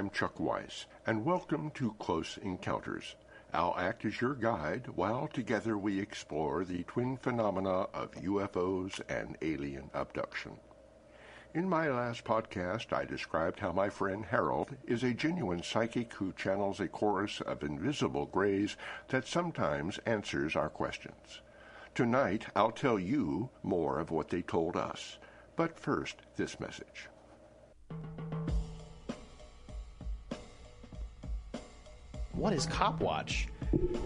I'm Chuck Weiss, and welcome to Close Encounters. I'll act as your guide while together we explore the twin phenomena of UFOs and alien abduction. In my last podcast, I described how my friend Harold is a genuine psychic who channels a chorus of invisible grays that sometimes answers our questions. Tonight, I'll tell you more of what they told us. But first, this message. What is Copwatch?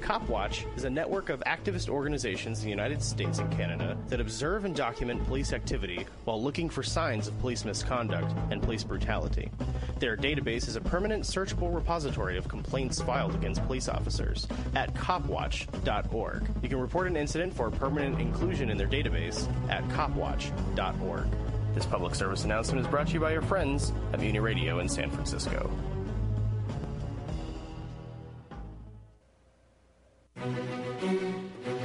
Copwatch is a network of activist organizations in the United States and Canada that observe and document police activity while looking for signs of police misconduct and police brutality. Their database is a permanent searchable repository of complaints filed against police officers at copwatch.org. You can report an incident for permanent inclusion in their database at copwatch.org. This public service announcement is brought to you by your friends at Mutiny Radio in San Francisco. Música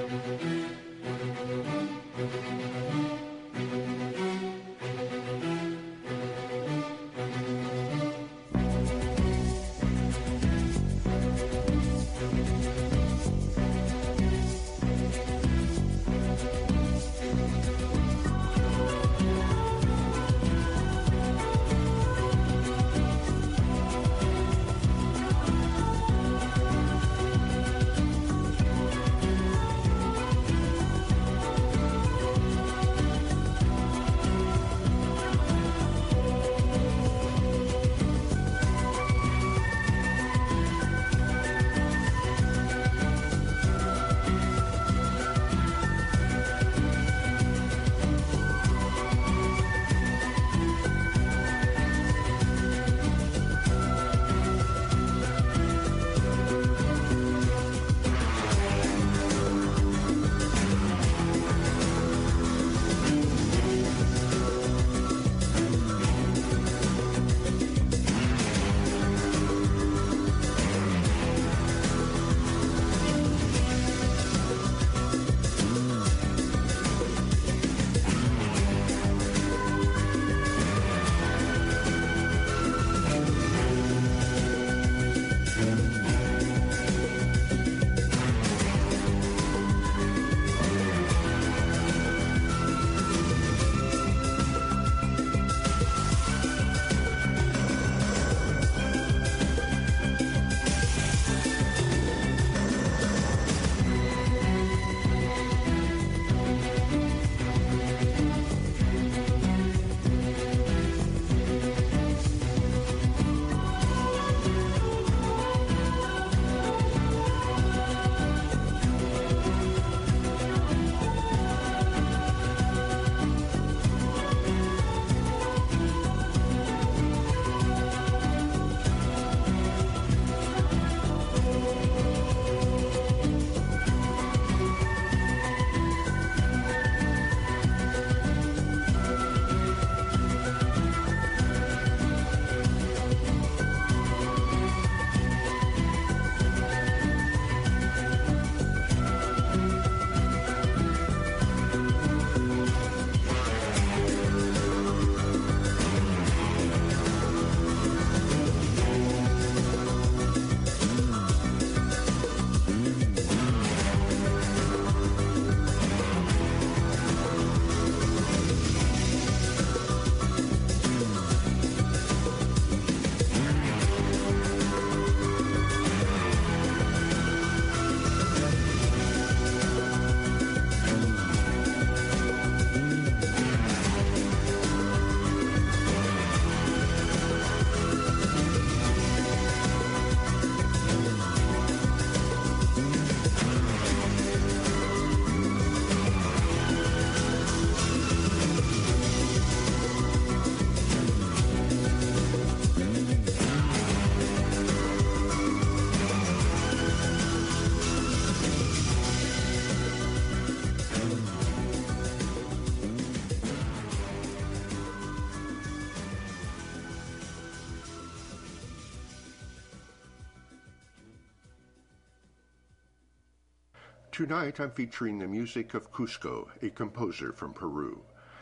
Tonight I'm featuring the music of Cusco, a composer from Peru.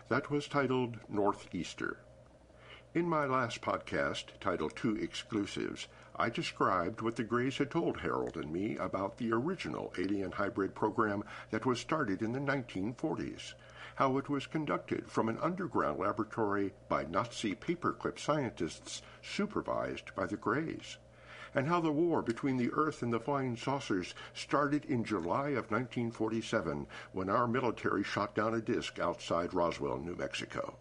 That was titled Northeaster. In my last podcast, titled Two Exclusives, I described what the Greys had told Harold and me about the original alien hybrid program that was started in the 1940s, how it was conducted from an underground laboratory by Nazi paperclip scientists supervised by the Greys, and how the war between the Earth and the flying saucers started in July of 1947 when our military shot down a disc outside Roswell, New Mexico.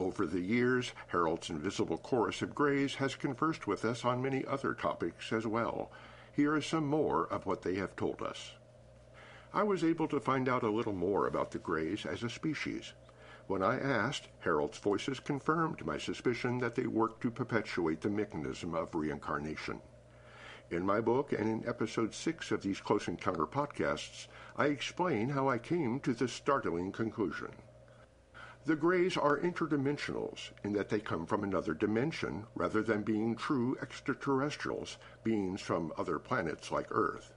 Over the years, Harold's invisible chorus of Greys has conversed with us on many other topics as well. Here is some more of what they have told us. I was able to find out a little more about the Greys as a species. When I asked, Harold's voices confirmed my suspicion that they work to perpetuate the mechanism of reincarnation. In my book and in episode 6 of these Close Encounter podcasts, I explain how I came to this startling conclusion. The Greys are interdimensionals in that they come from another dimension rather than being true extraterrestrials, beings from other planets like Earth.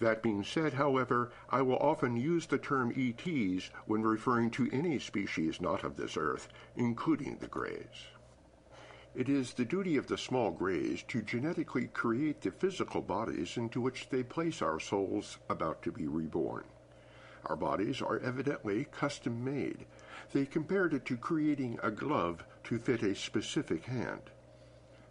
That being said, however, I will often use the term ETs when referring to any species not of this Earth, including the Greys. It is the duty of the small Greys to genetically create the physical bodies into which they place our souls about to be reborn. Our bodies are evidently custom made, they compared it to creating a glove to fit a specific hand.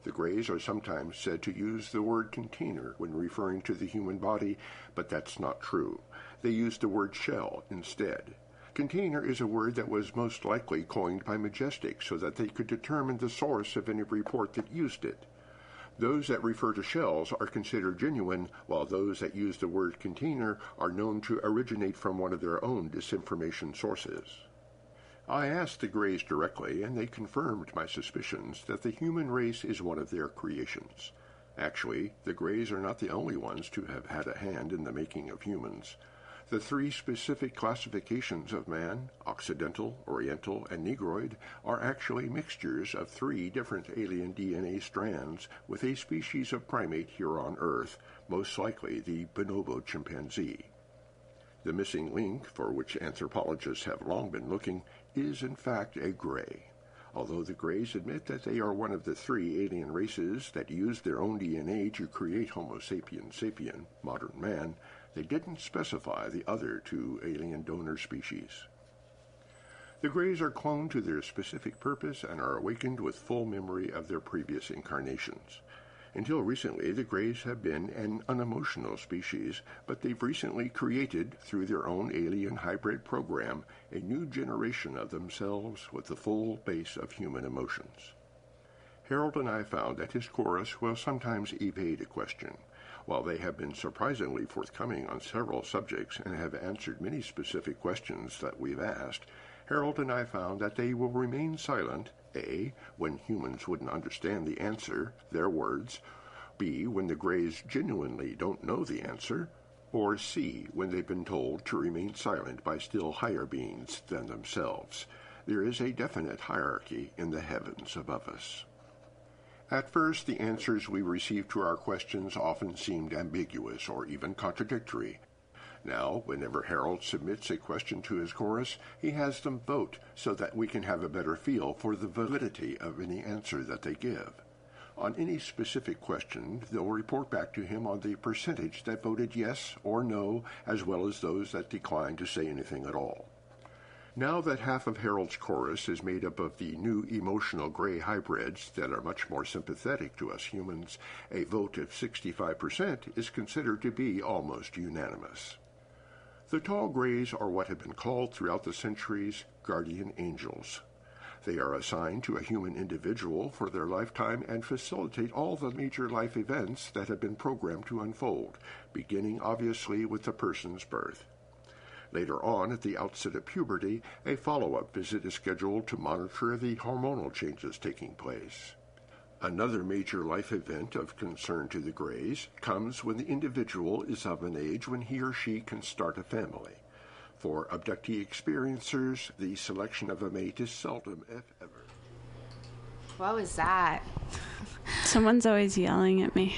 The Greys are sometimes said to use the word container when referring to the human body, but that's not true. They use the word shell instead. Container is a word that was most likely coined by Majestic so that they could determine the source of any report that used it. Those that refer to shells are considered genuine, while those that use the word container are known to originate from one of their own disinformation sources. I asked the Greys directly, and they confirmed my suspicions that the human race is one of their creations. Actually, the Greys are not the only ones to have had a hand in the making of humans. The three specific classifications of man, Occidental, Oriental, and Negroid, are actually mixtures of three different alien DNA strands with a species of primate here on Earth, most likely the bonobo chimpanzee. The missing link, for which anthropologists have long been looking, is in fact a gray. Although the Greys admit that they are one of the three alien races that used their own DNA to create Homo sapiens sapien, modern man, they didn't specify the other two alien donor species. The Greys are cloned to their specific purpose and are awakened with full memory of their previous incarnations. Until recently, the Greys have been an unemotional species, but they've recently created, through their own alien hybrid program, a new generation of themselves with the full base of human emotions. Harold and I found that his chorus will sometimes evade a question. While they have been surprisingly forthcoming on several subjects and have answered many specific questions that we've asked, Harold and I found that they will remain silent a. When humans wouldn't understand the answer, their words. B. When the Greys genuinely don't know the answer. Or C. When they've been told to remain silent by still higher beings than themselves. There is a definite hierarchy in the heavens above us. At first, the answers we received to our questions often seemed ambiguous or even contradictory, now, whenever Harold submits a question to his chorus, he has them vote so that we can have a better feel for the validity of any answer that they give. On any specific question, they'll report back to him on the percentage that voted yes or no, as well as those that declined to say anything at all. Now that half of Harold's chorus is made up of the new emotional gray hybrids that are much more sympathetic to us humans, a vote of 65% is considered to be almost unanimous. The tall grays are what have been called throughout the centuries guardian angels. They are assigned to a human individual for their lifetime and facilitate all the major life events that have been programmed to unfold, beginning obviously with the person's birth. Later on, at the outset of puberty, a follow-up visit is scheduled to monitor the hormonal changes taking place. Another major life event of concern to the Greys comes when the individual is of an age when he or she can start a family. For abductee experiencers, the selection of a mate is seldom, if ever. What was that? Someone's always yelling at me.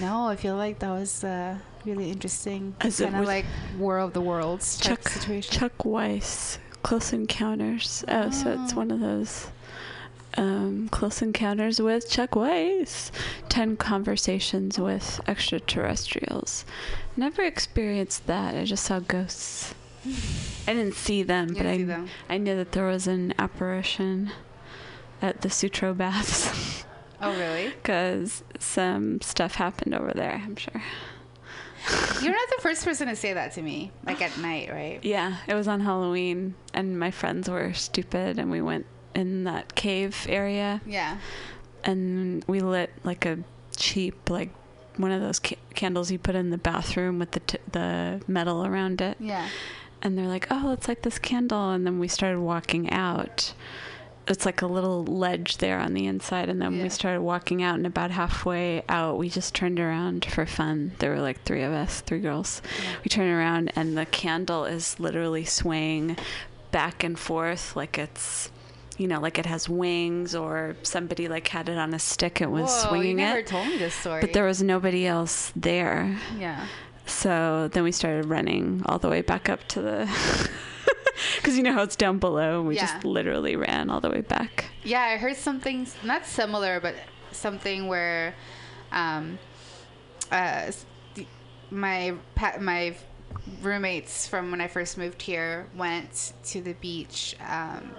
No, I feel like that was uh, really interesting. As kind of like War of the Worlds type Chuck situation. Chuck Weiss, Close Encounters. Oh, so it's Oh. one of those um, Close Encounters with Chuck Weiss, 10 Conversations with Extraterrestrials. Never experienced that. I just saw ghosts. I didn't see them, You but I, them. I knew that there was an apparition at the Sutro baths Oh, really? because some stuff happened over there, I'm sure. You're not the first person to say that to me, like at night, right? Yeah, it was on Halloween, and my friends were stupid, and we went in that cave area, Yeah. and we lit like a cheap, like one of those ca- candles you put in the bathroom with the t- the metal around it. Yeah. And they're like, "Oh, it's like this candle," and then we started walking out. It's like a little ledge there on the inside, and then Yeah. we started walking out. And about halfway out, we just turned around for fun. There were like three of us, three girls. We turn around, and the candle is literally swaying back and forth like it's, you know, like it has wings, or somebody like had it on a stick and was Whoa, swinging you never it. told me this story. But there was nobody else there. Yeah. So then we started running all the way back up to the. Because you know how it's down below. and We Yeah. just literally ran all the way back. Yeah, I heard something not similar, but something where, um, uh, my my roommates from when I first moved here went to the beach, um,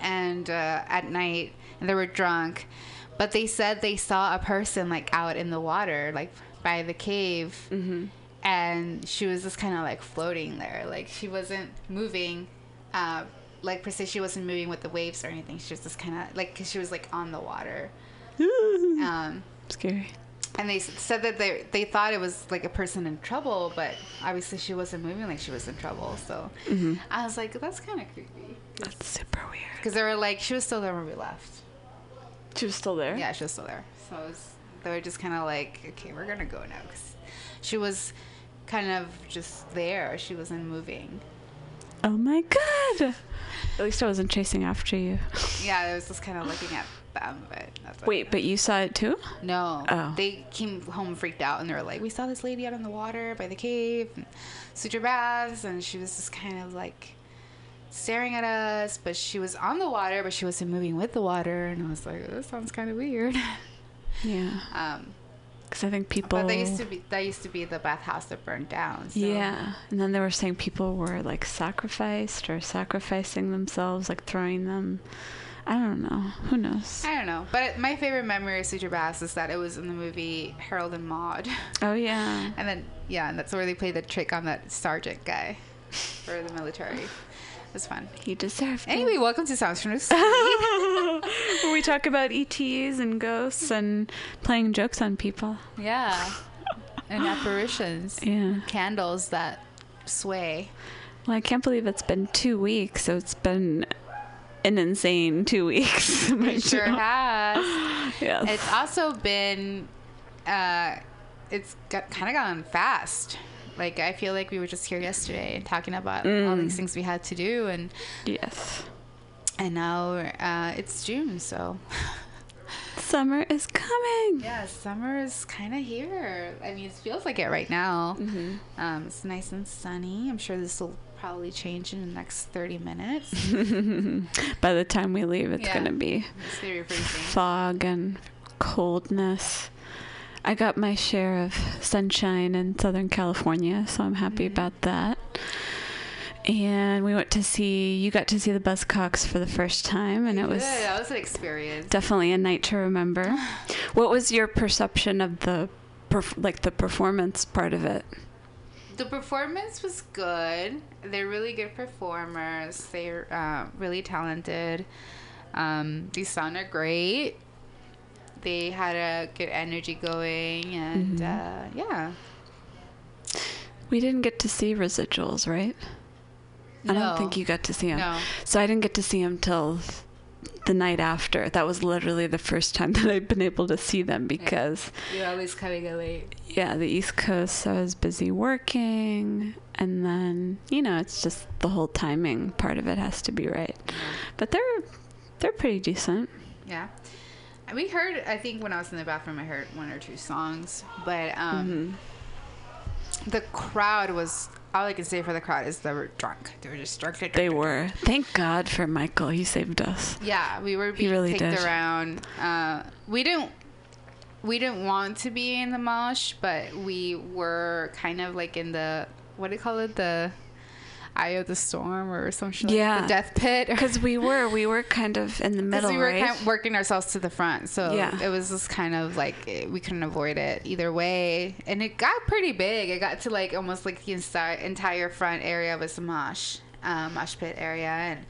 and uh, at night, and they were drunk, but they said they saw a person like out in the water, like by the cave. Mm-hmm. and she was just kind of like floating there. Like she wasn't moving uh, like per se she wasn't moving with the waves or anything. She was just kind of like because she was like on the water. Um, Scary. and they said that they they thought it was like a person in trouble but obviously she wasn't moving like she was in trouble so. I was like that's kind of creepy That's super weird. because they were like she was still there when we left She was still there? yeah she was still there so it was, they were just kind of like okay we're gonna go now because she was kind of just there she wasn't moving Oh my god. At least I wasn't chasing after you. Yeah, I was just kind of looking at them, but that's Wait, but you saw it too? no. Oh. They came home freaked out, and they were like, "We saw this lady out in the water by the cave, and Sutro baths," and she was just kind of like staring at us, but she was on the water, but she wasn't moving with the water, and I was like, "This sounds kind of weird." Yeah. um, Because I think people. but that used to be that used to be the bathhouse that burned down. So. Yeah. And then they were saying people were like sacrificed or sacrificing themselves, like throwing them. I don't know. Who knows? I don't know, but my favorite memory of Sutro baths is that it was in the movie Harold and Maude. Oh, yeah. And then yeah, and that's where they played the trick on that sergeant guy for the military. It was fun. He deserved it. Anyway, welcome to Sounds from the Street. Where we talk about ETs and ghosts and playing jokes on people. yeah, and apparitions, Yeah. candles that sway. Well, I can't believe it's been two weeks. So it's been an insane two weeks. It sure has. Yes. It's also been, uh, it's got, kind of gone fast. Like I feel like we were just here yesterday talking about all these things we had to do, and yes. and now uh, it's June, so Summer is coming. Yeah, summer is kind of here. I mean, it feels like it right now. Um, it's nice and sunny. I'm sure this will probably change in the next 30 minutes. By the time we leave, it's Yeah. going to be It's very freezing. fog and coldness. I got my share of sunshine in Southern California, so I'm happy about that. And we went to see, you got to see the Buzzcocks for the first time, and it was Good. That was an experience. definitely a night to remember. What was your perception of the, perf- like the performance part of it? The performance was good. They're really good performers. They're uh, really talented. Um, they sounded great. They had a good energy going, and uh, yeah. We didn't get to see residuals, right? No. I don't think you got to see them. No. So I didn't get to see them till the night after. That was literally the first time that I've been able to see them because, You're always coming in late. yeah, the East Coast, I was busy working. And then, you know, it's just the whole timing part of it has to be right. Yeah. But they're they're pretty decent. Yeah. We heard, I think when I was in the bathroom, I heard one or two songs, but um, the crowd was all I can say for the crowd is they were drunk. They were just drunk. drunk, They drunk, were. Thank God for Michael. He saved us. Yeah, we were He being really kicked did. around. Uh, we didn't we didn't want to be in the mosh, but we were kind of like in the what do you call it the eye of the storm or some shit Yeah. like the death pit. Because we were, we were kind of in the middle, we were right? kind of working ourselves to the front, so Yeah. it was just kind of like eh, we couldn't avoid it either way, and it got pretty big. It got to like almost like the entire entire front area was a mosh, um, mosh pit area, and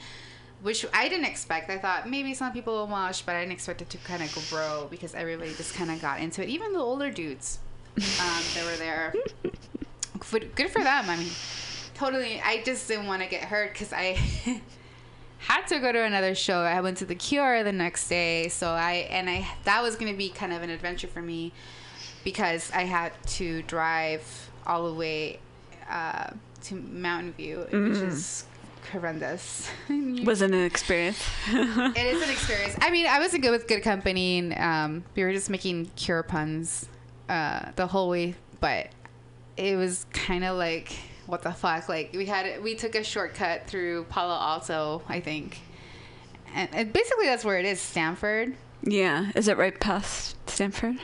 which I didn't expect. I thought maybe some people will mosh, but I didn't expect it to kind of grow because everybody just kind of got into it. Even the older dudes, um, that were there. Good for them. I mean, totally. I just didn't want to get hurt because I had to go to another show. I went to the Cure the next day, so I and I that was going to be kind of an adventure for me because I had to drive all the way uh, to Mountain View, which is horrendous. Wasn't an experience. it is an experience. I mean, I wasn't good with good company, and um, we were just making cure puns uh, the whole way, but it was kind of like what the fuck. Like we had we took a shortcut through Palo Alto, I think, and, and basically that's where it is, Stanford. yeah. Is it right past Stanford?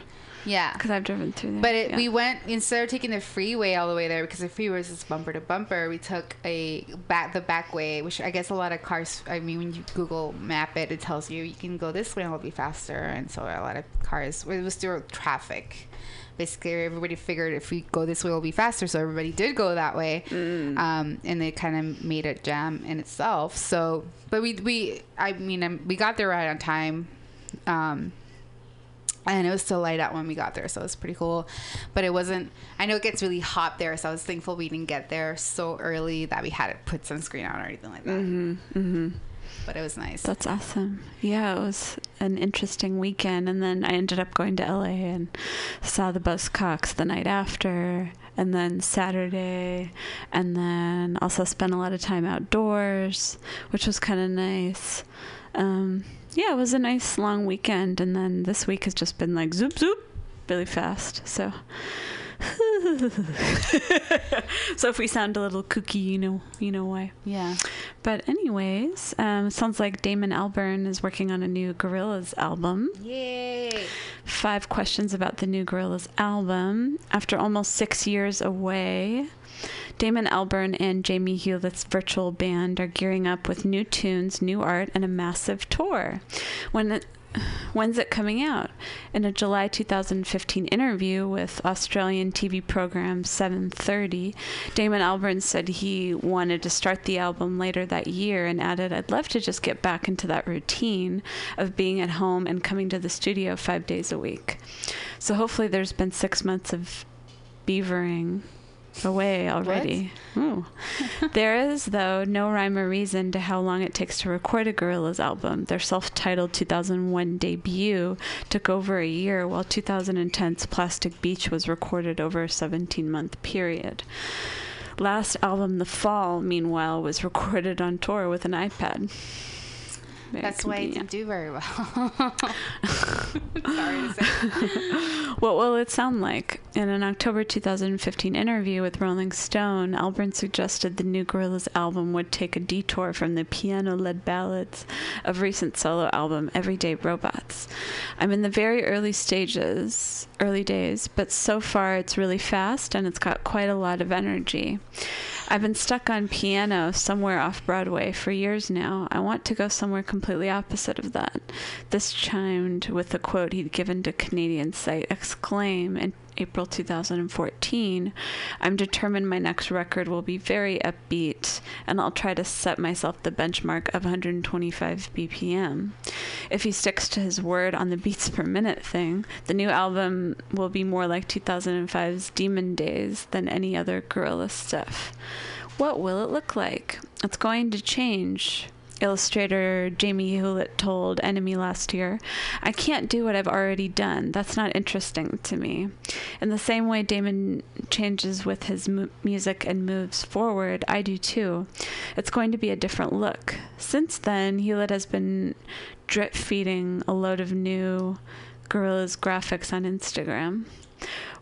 Yeah. Because I've driven through there. But it, yeah. we went instead of taking the freeway all the way there because the freeway was just bumper to bumper. We took a back the back way, which I guess a lot of cars. I mean, when you Google Map it, it tells you you can go this way and it'll be faster. And so a lot of cars. It was through traffic. Basically, everybody figured if we go this way, it'll be faster. So everybody did go that way, um, and they kind of made a jam in itself. So, but we we I mean um, we got there right on time. Um, and it was still light out when we got there, so it was pretty cool. But it wasn't. I know it gets really hot there, so I was thankful we didn't get there so early that we had to put sunscreen on or anything like that. Mm-hmm, mm-hmm. But it was nice. That's awesome. Yeah, it was an interesting weekend. And then I ended up going to LA and saw the Buzzcocks the night after. And then Saturday. And then also spent a lot of time outdoors, which was kind of nice. Um, yeah, it was a nice long weekend. And then this week has just been like zoop zoop really fast. So. so if we sound a little kooky, you know, you know why. yeah. But anyways, um, sounds like Damon Albarn is working on a new Gorillaz album. Yay! Five questions about the new Gorillaz album. After almost six years away, Damon Albarn and Jamie Hewlett's virtual band are gearing up with new tunes, new art, and a massive tour. When When's it coming out? In a July 2015 interview with Australian TV program 730, Damon Albarn said he wanted to start the album later that year and added, I'd love to just get back into that routine of being at home and coming to the studio five days a week. So hopefully there's been six months of beavering away already. There is, though, no rhyme or reason to how long it takes to record a Gorillaz album. Their self titled 2001 debut took over a year, while 2010's Plastic Beach was recorded over a 17 month period. Last album, The Fall, meanwhile, was recorded on tour with an iPad. That's why it didn't do very well. Sorry to say. What will it sound like? In an October 2015 interview with Rolling Stone, Albarn suggested the new Gorillaz album would take a detour from the piano led ballads of recent solo album Everyday Robots. I'm in the very early stages, early days, but so far it's really fast and it's got quite a lot of energy. I've been stuck on piano somewhere off Broadway for years now. I want to go somewhere completely opposite of that. This chimed with the quote he'd given to Canadian site Exclaim in April 2014. I'm determined my next record will be very upbeat, and I'll try to set myself the benchmark of 125 BPM. If he sticks to his word on the beats per minute thing, the new album will be more like 2005's Demon Days than any other Gorillaz stuff. What will it look like? It's going to change. Illustrator Jamie Hewlett told NME last year, I can't do what I've already done. That's not interesting to me. In the same way Damon changes with his mu- music and moves forward, I do too. It's going to be a different look. Since then, Hewlett has been drip feeding a load of new Gorillaz graphics on Instagram.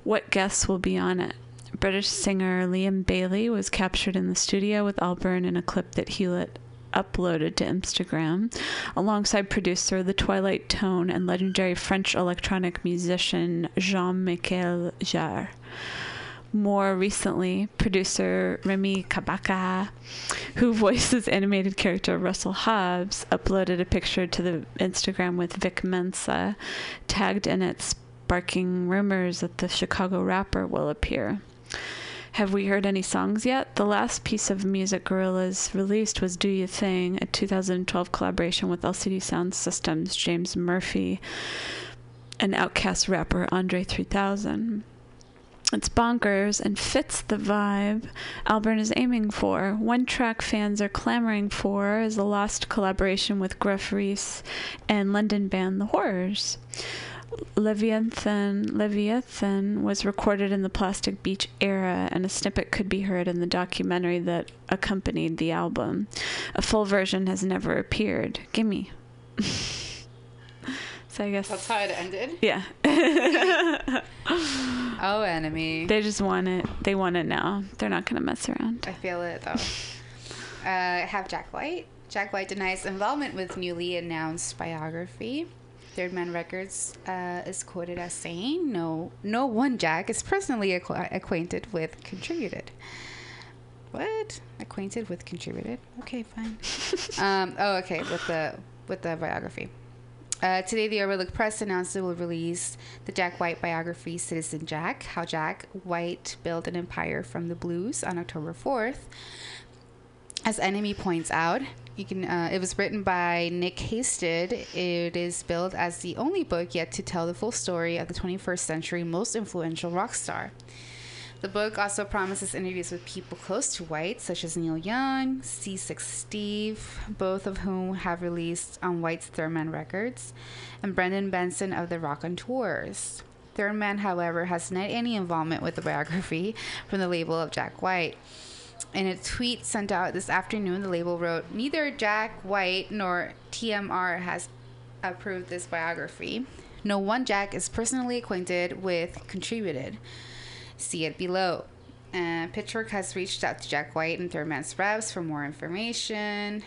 What guests will be on it? British singer Liam Bailey was captured in the studio with Albarn in a clip that Hewlett uploaded to Instagram, alongside producer The Twilight Tone and legendary French electronic musician Jean Michel Jarre. More recently, producer Remi Kabaka, who voices animated character Russell Hobbs, uploaded a picture to the Instagram with Vic Mensa, tagged in it, sparking rumors that the Chicago rapper will appear. Have we heard any songs yet? The last piece of music Gorillaz released was Do You Thing, a 2012 collaboration with LCD Soundsystem's, James Murphy, and Outkast rapper Andre 3000. It's bonkers and fits the vibe Albarn is aiming for. One track fans are clamoring for is a lost collaboration with Gruff Rhys and London band The Horrors. Leviathan, Leviathan was recorded in the Plastic Beach era, and a snippet could be heard in the documentary that accompanied the album. A full version has never appeared. Gimme. so I guess That's how it ended. yeah. Oh, NME. they just want it. They want it now. They're not gonna mess around. I feel it though. Uh, I have Jack White. Jack White denies involvement with newly announced biography. Third Man Records uh, is quoted as saying, "No, no one Jack is personally acqu- acquainted with contributed." What? Acquainted with contributed? Okay, fine. um, oh, okay, with the with the biography. Uh, today, the Overlook Press announced it will release the Jack White biography, Citizen Jack How Jack White Built an Empire from the Blues, on October 4th. As NME points out, you can. Uh, it was written by Nick Hasted. It is billed as the only book yet to tell the full story of the 21st century most influential rock star. The book also promises interviews with people close to White, such as Neil Young, Seasick Steve, both of whom have released on White's Third Man Records, and Brendan Benson of the Raconteurs. Third Man, however, has denied any involvement with the biography from the label of Jack White. In a tweet sent out this afternoon, the label wrote, Neither Jack White nor TMR has approved this biography. No one Jack is personally acquainted with contributed. See it below. Uh, Pitchfork has reached out to Jack White and Third Man's reps for more information.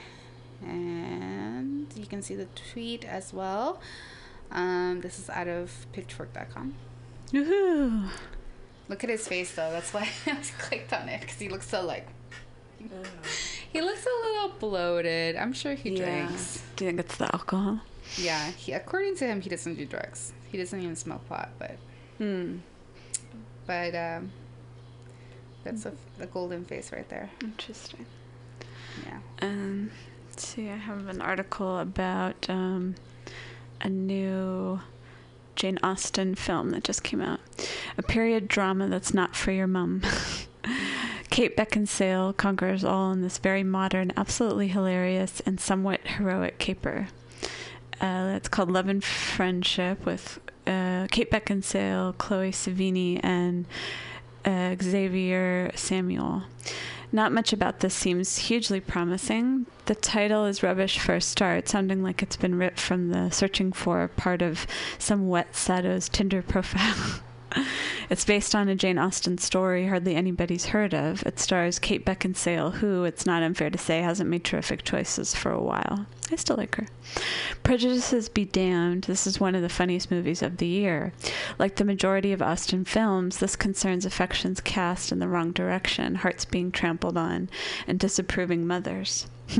And you can see the tweet as well. Um, this is out of pitchfork.com. Woohoo! Look at his face though. That's why I clicked on it because he looks so like. He looks a little bloated. I'm sure he drinks. Do you think it's the alcohol? Yeah. He, according to him, he doesn't do drugs. He doesn't even smoke pot. But Hmm. but um, that's a, a golden face right there. Interesting. Yeah. Um, let's see, I have an article about um, a new Jane Austen film that just came out. A period drama that's not for your mum. Kate Beckinsale conquers all in this very modern, absolutely hilarious, and somewhat heroic caper. Uh, it's called Love and Friendship with uh, Kate Beckinsale, Chloë Sevigny, and uh, Xavier Samuel. Not much about this seems hugely promising. The title is rubbish for a start, sounding like it's been ripped from the searching for part of some wet Sato's Tinder profile. it's based on a Jane Austen story hardly anybody's heard of. It stars Kate Beckinsale, who, it's not unfair to say, hasn't made terrific choices for a while. I still like her. Prejudices be damned, this is one of the funniest movies of the year. Like the majority of Austen films, this concerns affections cast in the wrong direction, hearts being trampled on, and disapproving mothers.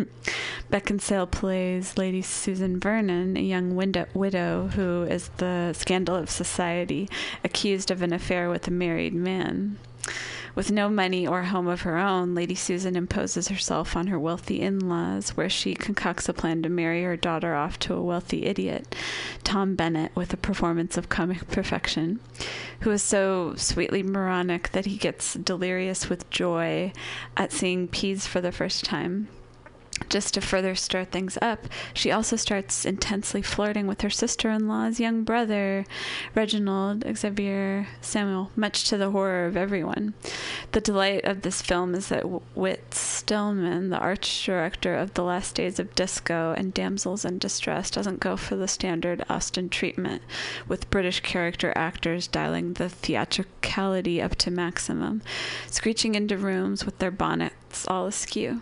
Beckinsale plays Lady Susan Vernon, a young wind- widow who is the scandal of society, accused of an affair with a married man. With no money or home of her own, Lady Susan imposes herself on her wealthy in laws, where she concocts a plan to marry her daughter off to a wealthy idiot, Tom Bennett, with a performance of comic perfection, who is so sweetly moronic that he gets delirious with joy at seeing peas for the first time. Just to further stir things up, she also starts intensely flirting with her sister in law's young brother, Reginald Xavier Samuel, much to the horror of everyone. The delight of this film is that Whit Stillman, the arch director of The Last Days of Disco and Damsels in Distress, doesn't go for the standard Austen treatment, with British character actors dialing the theatricality up to maximum, screeching into rooms with their bonnets all askew.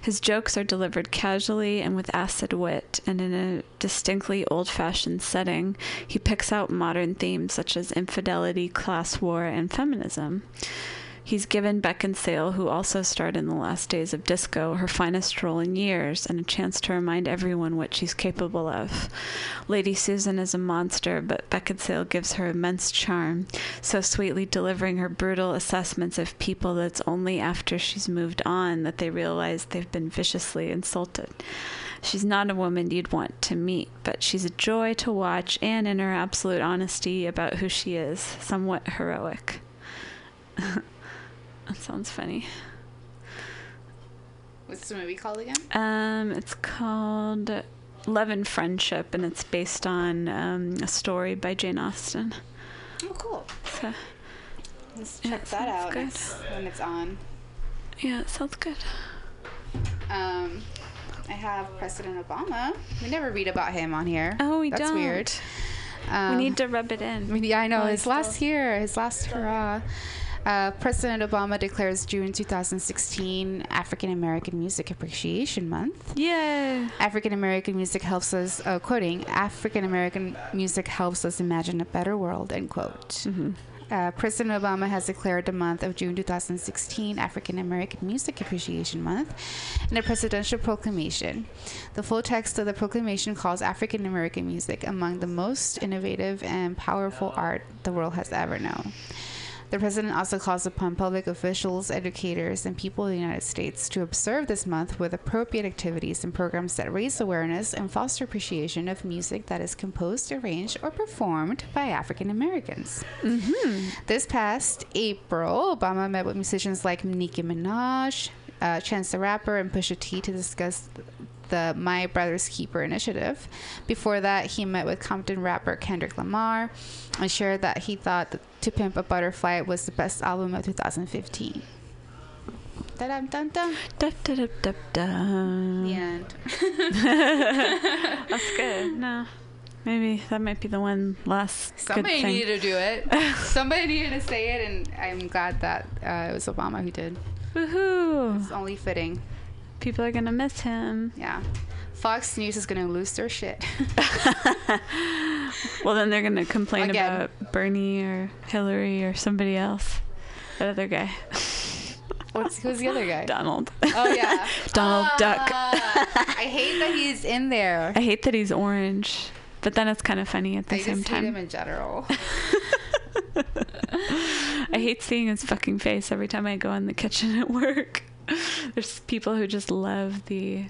His jokes are delivered casually and with acid wit, and in a distinctly old fashioned setting, he picks out modern themes such as infidelity, class war, and feminism. He's given Beckinsale, who also starred in the last days of disco, her finest role in years and a chance to remind everyone what she's capable of. Lady Susan is a monster, but Beckinsale gives her immense charm, so sweetly delivering her brutal assessments of people that's only after she's moved on that they realize they've been viciously insulted. She's not a woman you'd want to meet, but she's a joy to watch and in her absolute honesty about who she is, somewhat heroic. That sounds funny. What's the movie called again? Um, it's called Love and Friendship, and it's based on um, a story by Jane Austen. Oh, cool. So, Let's Yeah, check that out good. when it's on. yeah, it sounds good. Um, I have President Obama. We never read about him on here. Oh, we That's don't. That's weird. Um, we need to rub it in. Yeah, I know. While His last year, his last hurrah. Uh, President Obama declares June 2016 African American Music Appreciation Month. Yeah. African American music helps us, uh, quoting, African American music helps us imagine a better world, end quote. Mm-hmm. Uh, President Obama has declared the month of June 2016 African American Music Appreciation Month in a presidential proclamation. The full text of the proclamation calls African American music among the most innovative and powerful art the world has ever known. The president also calls upon public officials, educators, and people of the United States to observe this month with appropriate activities and programs that raise awareness and foster appreciation of music that is composed, arranged, or performed by African Americans. This past April, Obama met with musicians like Nicki Minaj, uh, Chance the Rapper, and Pusha T to discuss the My Brother's Keeper initiative. Before that, he met with Compton rapper Kendrick Lamar and shared that he thought that To Pimp a Butterfly was the best album of 2015. Da-dum, dum, dum. Da, da, da, da, da. The end. That's good. No. Maybe that might be the one last Somebody good thing. needed to do it. Somebody needed to say it, and I'm glad that uh, it was Obama who did. Woohoo! It's only fitting. People are gonna miss him. Yeah. Fox News is going to lose their shit. Well, then they're gonna complain Again. about Bernie or Hillary or somebody else. That other guy, What's, who's the other guy? Donald. Oh, yeah. Donald Duck. Ah, I hate that he's in there. I hate that he's orange, but then it's kind of funny at the I same just hate him time. in general. I hate seeing his fucking face every time I go in the kitchen at work. There's people who just love the,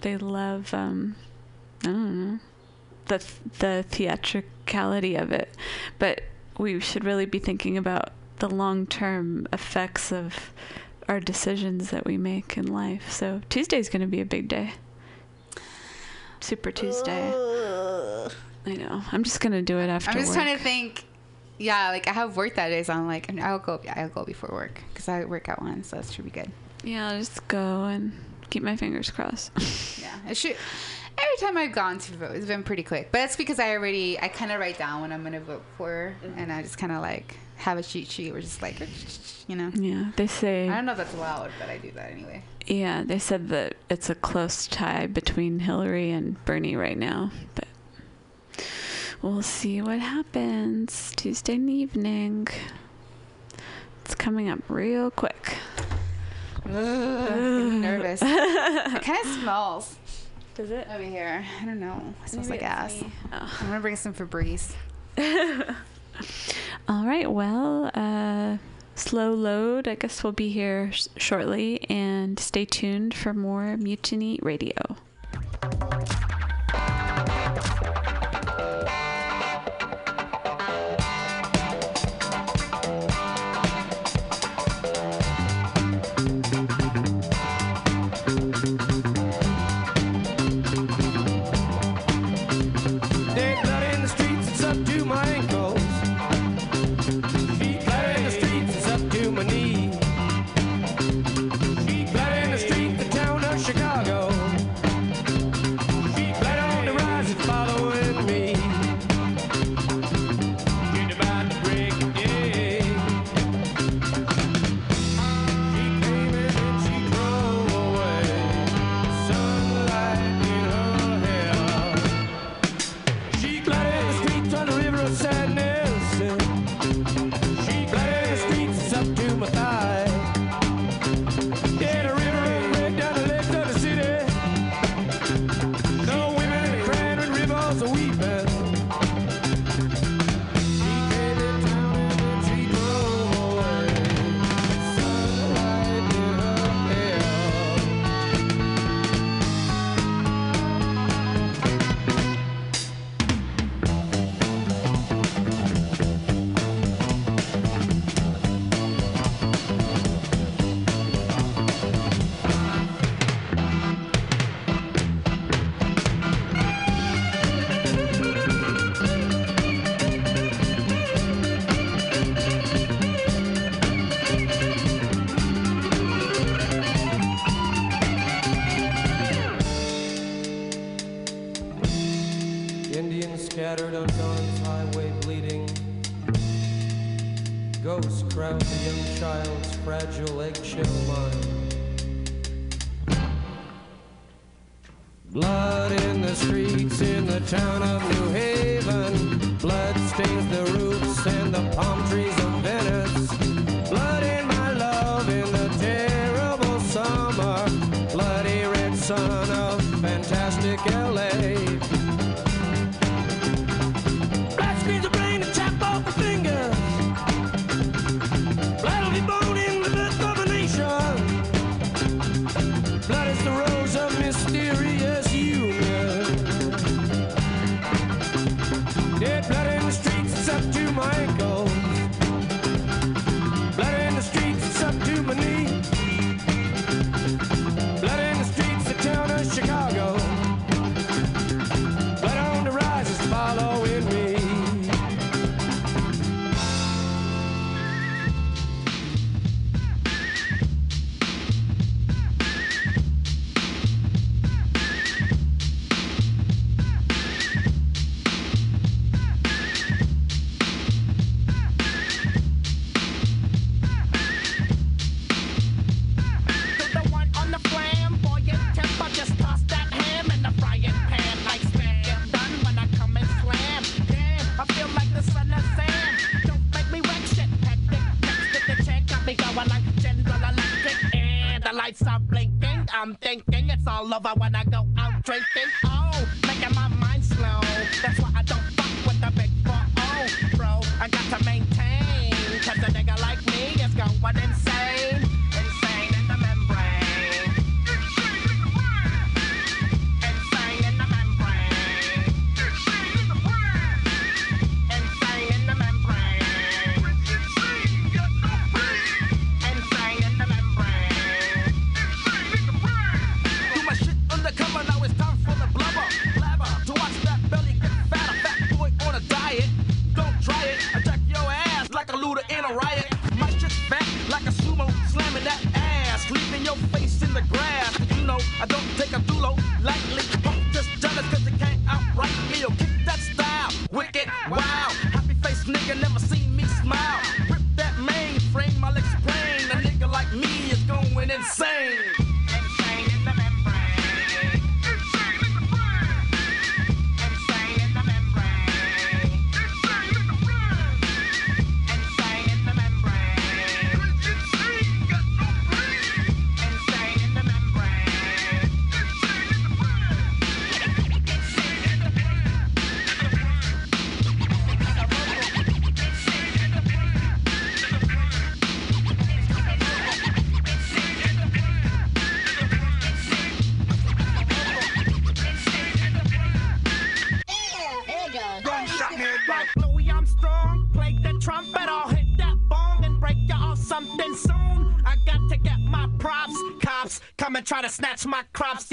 they love, um, I don't know, the the theatricality of it, but we should really be thinking about the long term effects of our decisions that we make in life. So Tuesday's going to be a big day. Super Tuesday. I know. I'm just going to do it after I'm just work. trying to think. Yeah, like I have work that day, so I'm like, I'll go. I'll go before work because I work at one, so that should be good. Yeah, I'll just go and keep my fingers crossed. Yeah, it should. Every time I've gone to vote, it's been pretty quick. But that's because I already, I kind of write down what I'm gonna vote for, mm-hmm. and I just kind of like have a cheat sheet. We're just like, you know. yeah, they say. I don't know if that's allowed, but I do that anyway. Yeah, they said that it's a close tie between Hillary and Bernie right now, but we'll see what happens Tuesday evening. It's coming up real quick. I'm nervous. it kind of smells Does it? over here. I don't know. It smells like ass. Oh. I'm gonna bring some Febreze. All right, well, uh, Slow Lode. I guess we'll be here sh- shortly, and stay tuned for more Mutiny Radio.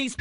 These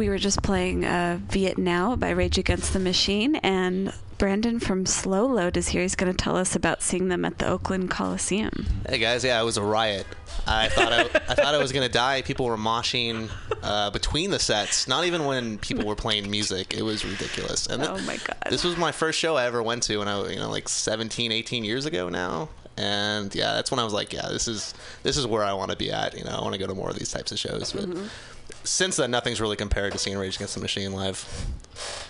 We were just playing uh, Vietnow by Rage Against the Machine, and Brandon from Slow Lode is here. He's going to tell us about seeing them at the Oakland Coliseum. Hey guys, yeah, it was a riot. I thought I, I thought I was gonna die. People were moshing uh, between the sets. Not even when people were playing music. It was ridiculous. And Oh my God. This was my first show I ever went to when I was, you know, like 17, 18 years ago now. And yeah, that's when I was like, yeah, this is this is where I want to be at. You know, I want to go to more of these types of shows. But Mm-hmm. Since then, nothing's really compared to seeing Rage Against the Machine live.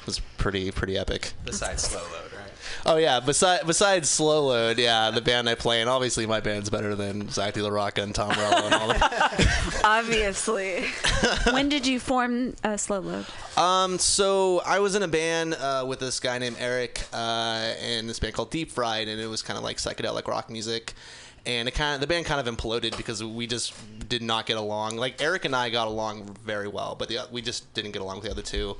It was pretty pretty epic. Besides Slow Lode, right? Oh yeah, besides besides Slow Lode, yeah, the band I play, and obviously my band's better than Zack de la Rocha and Tom Morello and all that. Obviously. when did you form uh, Slow Lode? um, so I was in a band uh, with this guy named Eric, uh, in this band called Deep Fried, and it was kind of like psychedelic rock music. And it kind of the band kind of imploded because we just did not get along. Like Eric and I got along very well, but the, we just didn't get along with the other two.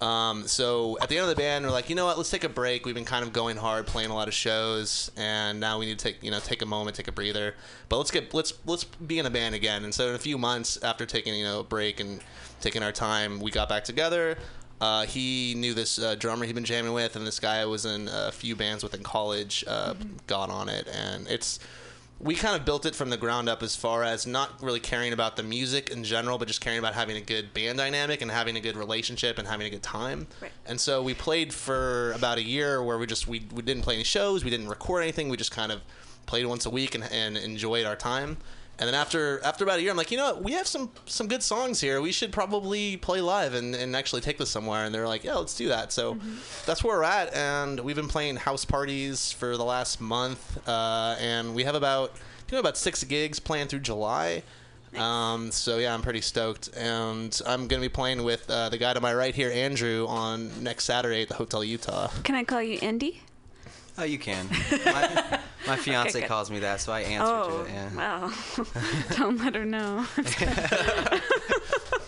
Um, so at the end of the band, we're like, you know what? Let's take a break. We've been kind of going hard, playing a lot of shows, and now we need to take you know take a moment, take a breather. But let's get let's let's be in a band again. And so in a few months after taking you know a break and taking our time, we got back together. Uh, he knew this uh, drummer he'd been jamming with, and this guy I was in a few bands with in college. Uh, Got on it, and it's we kind of built it from the ground up as far as not really caring about the music in general, but just caring about having a good band dynamic and having a good relationship and having a good time. Right. And so we played for about a year where we just we, we didn't play any shows, we didn't record anything, we just kind of played once a week and, and enjoyed our time. And then after after about a year, I'm like, you know what? We have some some good songs here. We should probably play live and, and actually take this somewhere. And they're like, yeah, let's do that. So that's where we're at. And we've been playing house parties for the last month. Uh, and we have about you know about six gigs planned through July. Um, so yeah, I'm pretty stoked, and I'm gonna be playing with uh, the guy to my right here, Andrew, on next Saturday at the Hotel Utah. Can I call you Andy? Oh, you can. My, my fiance good. calls me that, so I answer Oh, to it. Yeah. well. Don't let her know.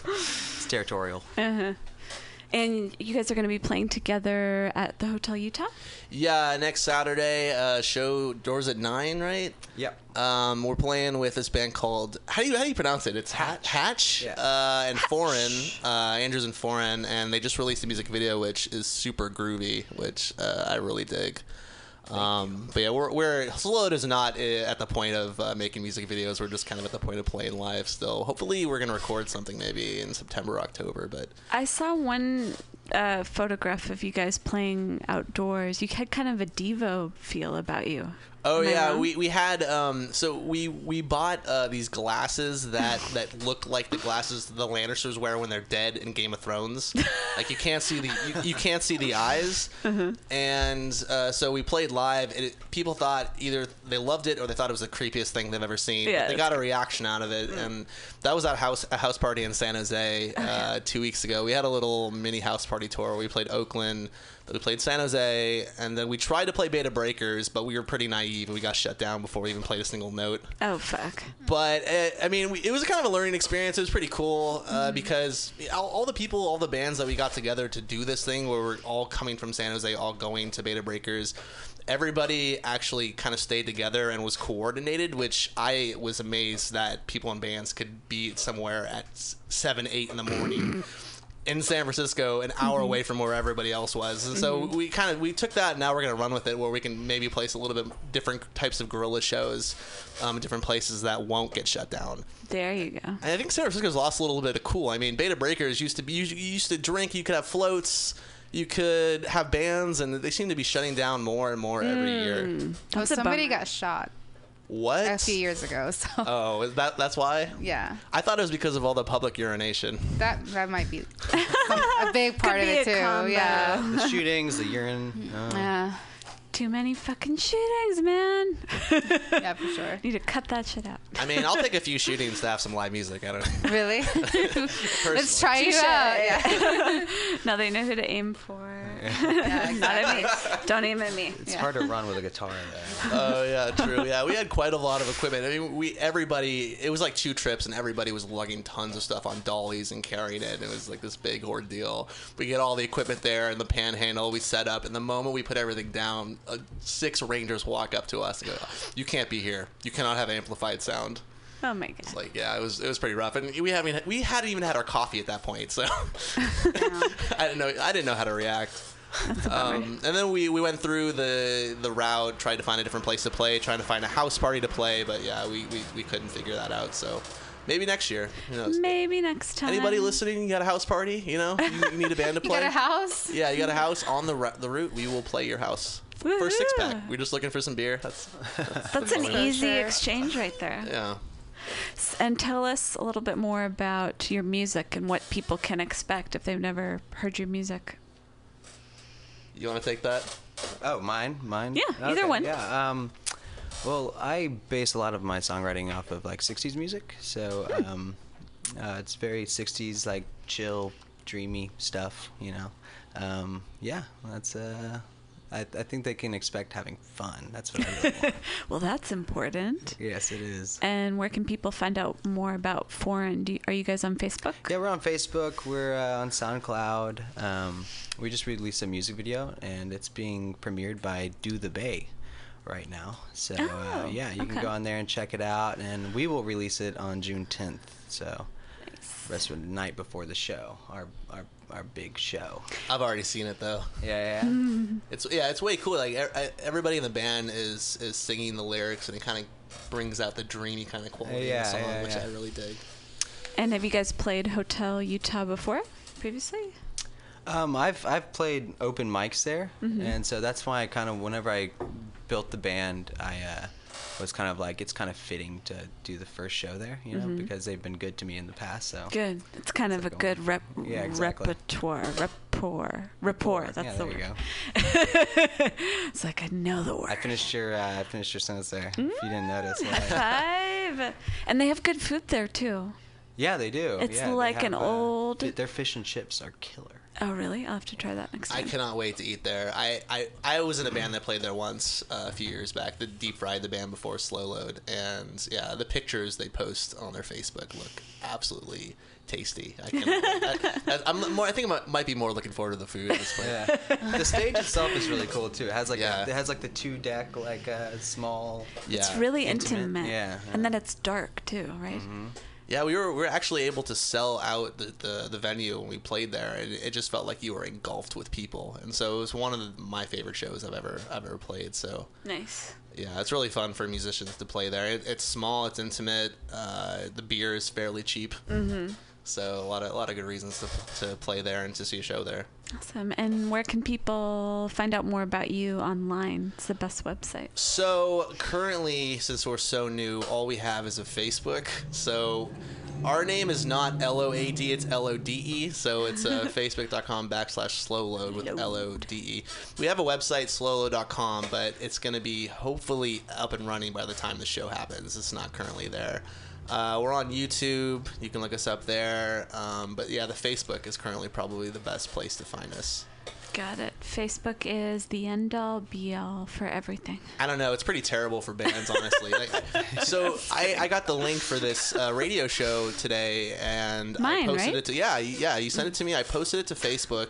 It's territorial. uh-huh. And you guys are going to be playing together at the Hotel Utah? Yeah, next Saturday, uh, show doors at nine, right? Yep. Um, we're playing with this band called how do you how do you pronounce it? It's Hatch, Hatch, Yeah. uh, and Foreign. Uh, Andrews and Foreign, and they just released a music video which is super groovy, which uh, I really dig. Um, but yeah, we're, we're Slowed is not uh, at the point of uh, making music videos. We're just kind of at the point of playing live still. Hopefully, we're gonna record something maybe in September, October. But I saw one a photograph of you guys playing outdoors. You had kind of a Devo feel about you. Oh Am yeah, we, we had um so we we bought uh, these glasses that that look like the glasses the Lannisters wear when they're dead in Game of Thrones. like you can't see the you, you can't see the eyes. And uh, so we played live. And it, people thought either they loved it or they thought it was the creepiest thing they've ever seen. Yeah, they got a reaction out of it, and that was at house a house party in San Jose uh, two weeks ago. We had a little mini house party tour. We played Oakland. Then We played San Jose, and then we tried to play Bay to Breakers, but we were pretty naive, and we got shut down before we even played a single note. Oh fuck. But uh, I mean, we, it was kind of a learning experience. It was pretty cool Mm-hmm. uh, because all, all the people, all the bands that we got together to do this thing, where we're all coming from San Jose, all going to Bay to Breakers. Everybody actually kind of stayed together and was coordinated, which I was amazed that people in bands could be somewhere at seven, eight in the morning. In San Francisco, an hour away from where everybody else was, and so Mhm. we kind of we took that. And now we're going to run with it, where we can maybe place a little bit different types of guerrilla shows, um, different places that won't get shut down. There you go. And I think San Francisco's lost a little bit of cool. I mean, Bay to Breakers used to be you you used to drink, you could have floats, you could have bands, and they seem to be shutting down more and more every year. Well, somebody bummer. got shot What? a few years ago. So Oh, is that that's why? yeah, I thought it was because of all the public urination. that that might be a big part of be it a too. combo. Yeah. The shootings, the urine. uh, Yeah. Too many fucking shootings, man. Yeah, for sure. Need to cut that shit out. I mean, I'll take a few shootings to have some live music. I don't know. Really? Let's try you out. Yeah. now they know who to aim for. Yeah, Not at me. Don't aim at me. It's Yeah. hard to run with a guitar in there. Oh yeah, true. Yeah, we had quite a lot of equipment. I mean, we everybody. It was like two trips, and everybody was lugging tons of stuff on dollies and carrying it. It was like this big ordeal. We get all the equipment there and the panhandle. We set up, and the moment we put everything down, uh, six rangers walk up to us and go, "You can't be here. You cannot have amplified sound." Oh my god. Like, yeah, it was it was pretty rough, and we haven't we hadn't even had our coffee at that point, so I didn't know I didn't know how to react. Um, and then we, we went through the the route, tried to find a different place to play, trying to find a house party to play, but yeah, we, we, we couldn't figure that out. So maybe next year. Who knows? Maybe next time. Anybody listening? You got a house party? You know, you, you need a band to You play. got a house? Yeah, you got a house on the the route. We will play your house for a six pack. We're just looking for some beer. That's That's an For easy sure. exchange right there. yeah. And tell us a little bit more about your music and what people can expect if they've never heard your music. You want to take that? Oh, mine, mine. Yeah, either one. Yeah. Um, well, I base a lot of my songwriting off of like '60s music, so um, uh, it's very '60s, like chill, dreamy stuff. You know. Um, yeah, that's. Uh, I, I think they can expect having fun. That's what I really want. Well, that's important. yes, it is. And where can people find out more about Foreign? You, are you guys on Facebook? Yeah, we're on Facebook. We're uh, on SoundCloud. Um, we just released a music video, and it's being premiered by Do the Bay right now. So uh, Oh, yeah, you okay. can go on there and check it out, and we will release it on June 10th. So rest of the night before the show, our our our big show. I've already seen it though. Yeah, yeah. It's yeah, it's way cool. Like e- e- everybody in the band is is singing the lyrics, and it kind of brings out the dreamy kind of quality Yeah, of the song, yeah, which yeah. I really dig. And have you guys played Hotel Utah before? Previously? Um, I've I've played open mics there, Mhm. and so that's why I kind of whenever I built the band, I uh, was kind of like it's kind of fitting to do the first show there, you know, Mhm. because they've been good to me in the past. So Good. It's kind of a good rep- Yeah, exactly. repertoire. Rapport. Rapport. That's yeah, the there word. it's like I know the word. I finished your uh, I finished your sentence there. If you didn't notice. High Yeah, five. And they have good food there too. yeah they do. It's Yeah, like an uh, old- their fish and chips are killer. Oh, really? I'll have to try that next time. I cannot wait to eat there. I, I, I was in a band that played there once uh, a few years back. The Deep Fried the band before Slow Lode, and yeah, the pictures they post on their Facebook look absolutely tasty. I, cannot wait. I, I, I'm more. I think I might, might be more looking forward to the food at this point. Yeah. the stage itself is really cool too. It has like Yeah. a, it has like the two deck like uh, small. Yeah. It's really intimate. Yeah. And then it's dark too, right? Yeah, we were we were actually able to sell out the, the, the venue when we played there, and it just felt like you were engulfed with people, and so it was one of the, my favorite shows I've ever I've ever played. So Nice. yeah, it's really fun for musicians to play there. It, it's small, it's intimate. Uh, the beer is fairly cheap, Mm-hmm. So a lot of a lot of good reasons to, to play there and to see a show there. Awesome. And where can people find out more about you online? It's the best website. So currently, since we're so new, all we have is a Facebook. So our name is not L O A D, it's L O D E. So it's uh, facebook.com backslash slow lode with L O D E. We have a website, slowlode.com, but it's going to be hopefully up and running by the time the show happens. It's not currently there. Uh, we're on YouTube. You can look us up there. Um, but yeah, the Facebook is currently probably the best place to find us. Got it. Facebook is the end all be all for everything. I don't know. It's pretty terrible for bands, honestly. Like, so I, I got the link for this uh, radio show today, and I posted right? it to yeah yeah. You sent it to me. I posted it to Facebook.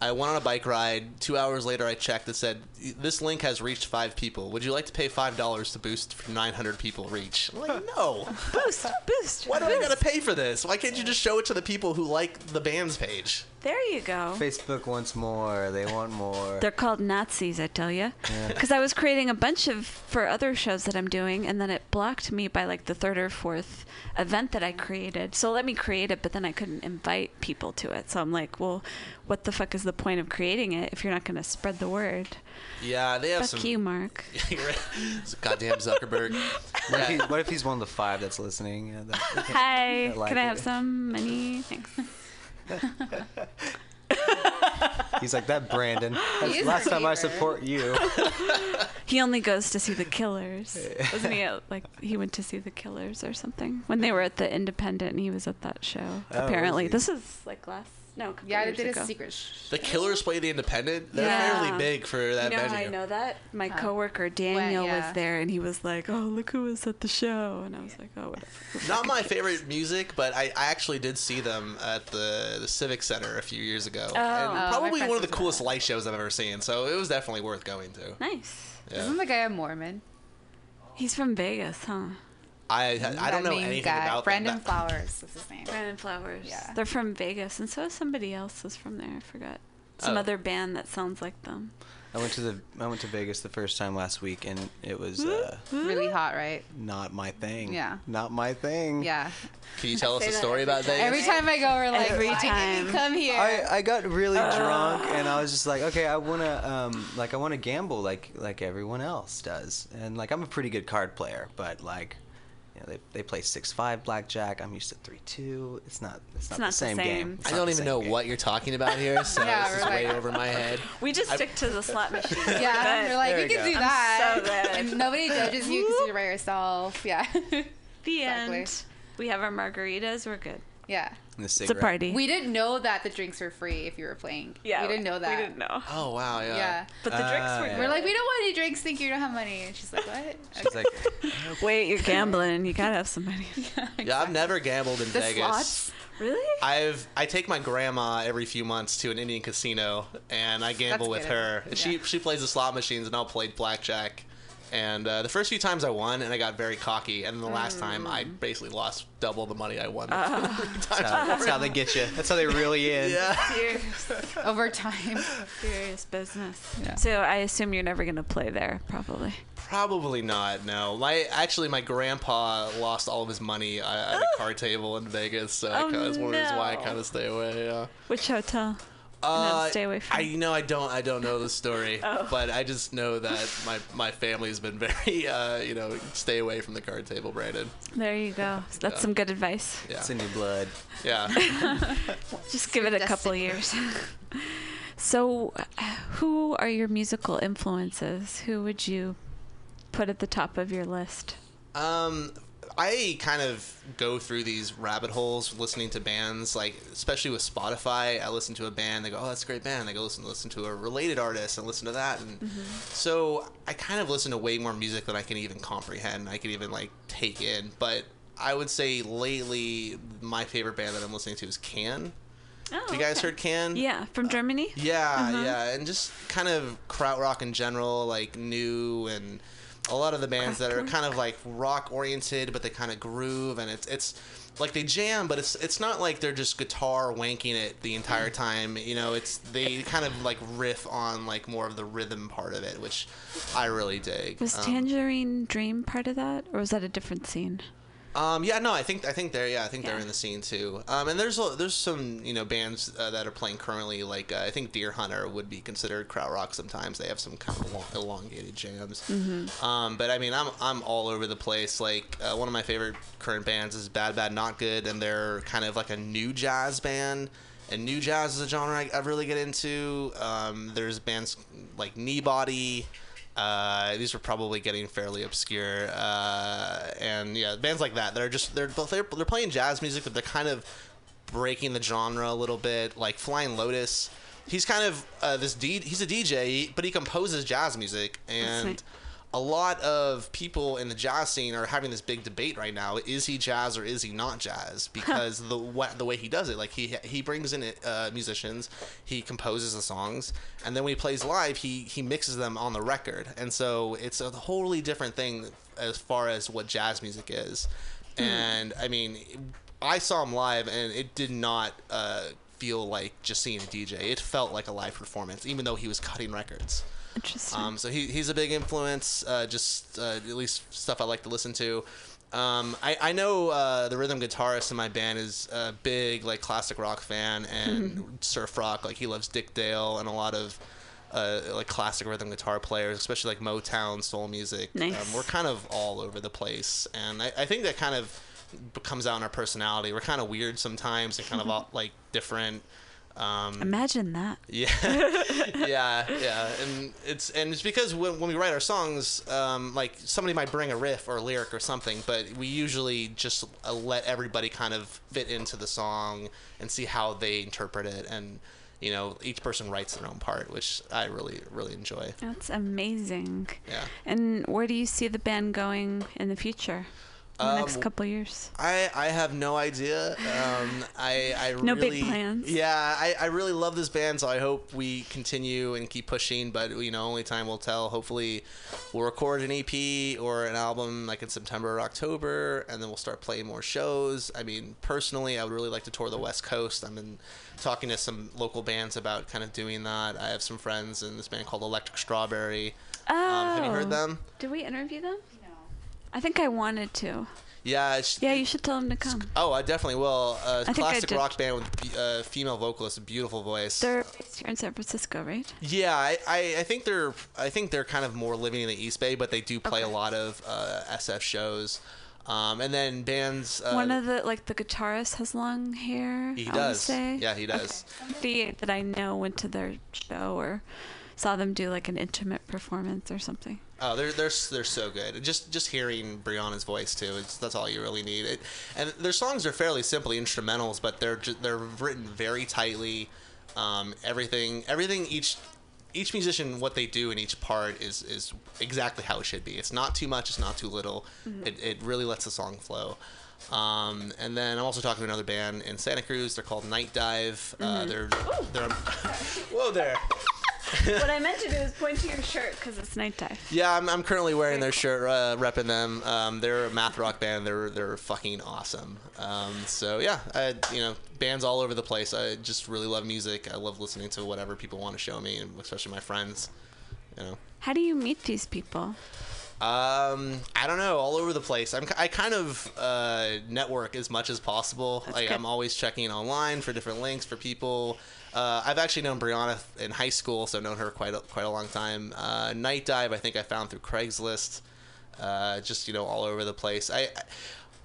I went on a bike ride. Two hours later, I checked. It said this link has reached five people. Would you like to pay five dollars to boost for 900 people reach? I'm like, no. Boost, boost. Why do I gotta pay for this? Why can't you just show it to the people who like the band's page? There you go. Facebook wants more. They want more. They're called Nazis, I tell you. Yeah. Because I was creating a bunch of for other shows that I'm doing, and then it blocked me by like the third or fourth event that I created. So let me create it, but then I couldn't invite people to it. So I'm like, well, what the fuck is the point of creating it if you're not going to spread the word? Yeah, they have Fuck some. you, Mark. You're right. It's Goddamn Zuckerberg. What if, he, what if he's one of the five that's listening? Yeah, that- Hi, I like can I it. have some money? Thanks. He's like that, Brandon. That's He last our time I favorite. support you. He only goes to see the Killers. Wasn't he? At, like he went to see the Killers or something when they were at the Independent, and he was at that show. Oh, apparently, was he? this is like last. No, a Yeah, they did ago. a secret. Sh- The Killers play the Independent. They're Yeah. fairly big for that you know venue. how I know that? My Huh. coworker Daniel yeah. was there, and he was like, "Oh, look who was at the show," and I was like, "Oh, whatever." Not my favorite music, but I, I actually did see them at the the Civic Center a few years ago, Oh. and Oh, my probably one of the coolest light shows I've ever seen. So it was definitely worth going to. Nice. Yeah. Isn't the guy a Mormon? He's from Vegas, huh? I I don't know anything guy. about Brandon them. That- Flowers is his name. Brandon Flowers. Yeah. They're from Vegas, and so is somebody else is from there. I forgot. Some Oh. other band that sounds like them. I went to the I went to Vegas the first time last week, and it was uh, Really hot, right? not my thing. Yeah. Not my thing. Yeah. Can you tell us a story about Vegas? Every time I go, we're like, Every "Why did time. you come here. I, I got really Uh. drunk and I was just like, okay, I wanna um like I wanna gamble like like everyone else does, and like I'm a pretty good card player, but like. You know, they, they play six five blackjack. I'm used to three two. It's not it's not, not the the same, same. game. It's I don't even know game. what you're talking about here, so Yeah, this is we're way over my head. We just I- stick to the slot machine. yeah, Good. we're like, There you you can go. do I'm that. so good. And nobody judges you because you're by yourself. Yeah. The Exactly. end. We have our margaritas. We're good. yeah. And the It's a party. We didn't know that the drinks were free if you were playing. yeah, We didn't know that. We didn't know. Oh wow, yeah. Yeah. But the drinks Ah, were yeah. We're like, we don't want any drinks. Think you don't have money. And she's like, what? She's like, Wait, you're gambling. You gotta have some money. Yeah, I've never gambled in The Vegas. slots. Really? I've I take my grandma every few months to an Indian casino, and I gamble That's with good. her. She Yeah. she plays the slot machines, and I'll play blackjack. And uh, the first few times I won, and I got very cocky. And then the last time, I Mm. basically lost double the money I won. Uh, that's, how, that's how they get you. That's how they really in. yeah. Serious, Over time. serious business. Yeah. So I assume you're never gonna play there, probably. Probably not. No, my actually my grandpa lost all of his money uh, at a card table in Vegas, so I Oh, kinda, that's one reason why I kind of stay away. Yeah. Which hotel? Uh, stay away from. I you know I don't I don't know the story, Oh. but I just know that my my family's been very uh, you know stay away from the card table, Brandon. There you go. That's Yeah. some good advice. Yeah, It's in your blood. yeah. Just give it a couple years. so, uh, who are your musical influences? Who would you put at the top of your list? Um, I kind of go through these rabbit holes listening to bands, like especially with Spotify. I listen to a band, they go, "Oh, that's a great band." I go listen listen to a related artist and listen to that, and so I kind of listen to way more music than I can even comprehend. I can even like take in. But I would say lately, my favorite band that I'm listening to is Can. Oh, Have you guys okay. heard Can? Yeah, from Germany. Yeah, Uh-huh. yeah, and just kind of krautrock in general, like new and a lot of the bands that are kind of like rock oriented, but they kind of groove, and it's it's like they jam, but it's it's not like they're just guitar wanking it the entire time. You know, it's they kind of like riff on like more of the rhythm part of it, which I really dig. Was Um, Tangerine Dream part of that, or was that a different scene? Um, yeah, no, I think I think they're yeah, I think they're in the scene too. Um, and there's there's some you know bands uh, that are playing currently. Like uh, I think Deerhunter would be considered krautrock. Sometimes they have some kind of long, elongated jams. Um, but I mean, I'm I'm all over the place. Like uh, one of my favorite current bands is Bad Bad Not Good, and they're kind of like a new jazz band. And new jazz is a genre I, I really get into. Um, there's bands like Kneebody. Uh, these are probably getting fairly obscure, uh, and yeah, bands like that are just they're they're they're playing jazz music, but they're kind of breaking the genre a little bit. Like Flying Lotus, he's kind of uh, this D. He's a DJ, but he composes jazz music, and. A lot of people in the jazz scene are having this big debate right now: is he jazz or is he not jazz? Because the wa- the way he does it, like he he brings in uh, musicians, he composes the songs, and then when he plays live, he he mixes them on the record, and so it's a totally different thing as far as what jazz music is. And I mean, I saw him live, and it did not. Uh, feel like just seeing a DJ it felt like a live performance even though he was cutting records Interesting. um, so he, he's a big influence, uh, just uh, at least stuff I like to listen to. Um, I, I know uh, the rhythm guitarist in my band is a big like classic rock fan and surf rock. Like he loves Dick Dale and a lot of uh, like classic rhythm guitar players, especially like Motown soul music. Nice. Um, we're kind of all over the place, and I, I think that kind of comes out in our personality. We're kind of weird sometimes and kind of all, like different. Um, Imagine that. yeah, yeah, yeah, and it's and it's because when, when we write our songs, um, like somebody might bring a riff or a lyric or something, but we usually just uh, let everybody kind of fit into the song and see how they interpret it, and you know, each person writes their own part, which I really, really enjoy. That's amazing. Yeah. And where do you see the band going in the future? In the Um, next couple years? I, I have no idea. Um, I, I No big really, plans? Yeah, I, I really love this band, so I hope we continue and keep pushing. But you know, only time will tell. Hopefully, we'll record an EP or an album like in September or October, and then we'll start playing more shows. I mean, personally, I would really like to tour the West Coast. I've been talking to some local bands about kind of doing that. I have some friends in this band called Electric Strawberry. Oh. Um, have you heard them? Did we interview them? I think I wanted to. Yeah. Yeah, you should tell them to come. Oh, I definitely will. Uh, I classic rock band with uh, female vocalist, a beautiful voice. They're based here in San Francisco, right? yeah, I, I, I think they're I think they're kind of more living in the East Bay, but they do play a lot of uh, SF shows. Um, and then bands. Uh, One of the like the guitarist has long hair. he I does. Yeah, he does. Somebody that I know went to their show or saw them do like an intimate performance or something. Oh, they're they're they're so good. Just just hearing Brianna's voice too, it's, that's all you really need. It, and their songs are fairly simply instrumentals, but they're they're written very tightly. Um, everything everything each each musician what they do in each part is is exactly how it should be. It's not too much. It's not too little. It it really lets the song flow. Um, and then I'm also talking to another band in Santa Cruz. They're called Night Dive. Uh, they're they're whoa there. what I meant to do is point to your shirt because it's nighttime. Yeah, I'm, I'm currently wearing their shirt, uh, repping them. Um, they're a math rock band. They're they're fucking awesome. Um, so yeah, I, you know, bands all over the place. I just really love music. I love listening to whatever people want to show me, and especially my friends. You know. How do you meet these people? Um, I don't know, all over the place. I'm, I kind of uh, network as much as possible. like. I'm always checking online for different links for people. Uh, I've actually known Brianna in high school, so I've known her quite a, quite a long time. Uh, Night Dive, I think I found through Craigslist. Uh, just you know, all over the place. I. I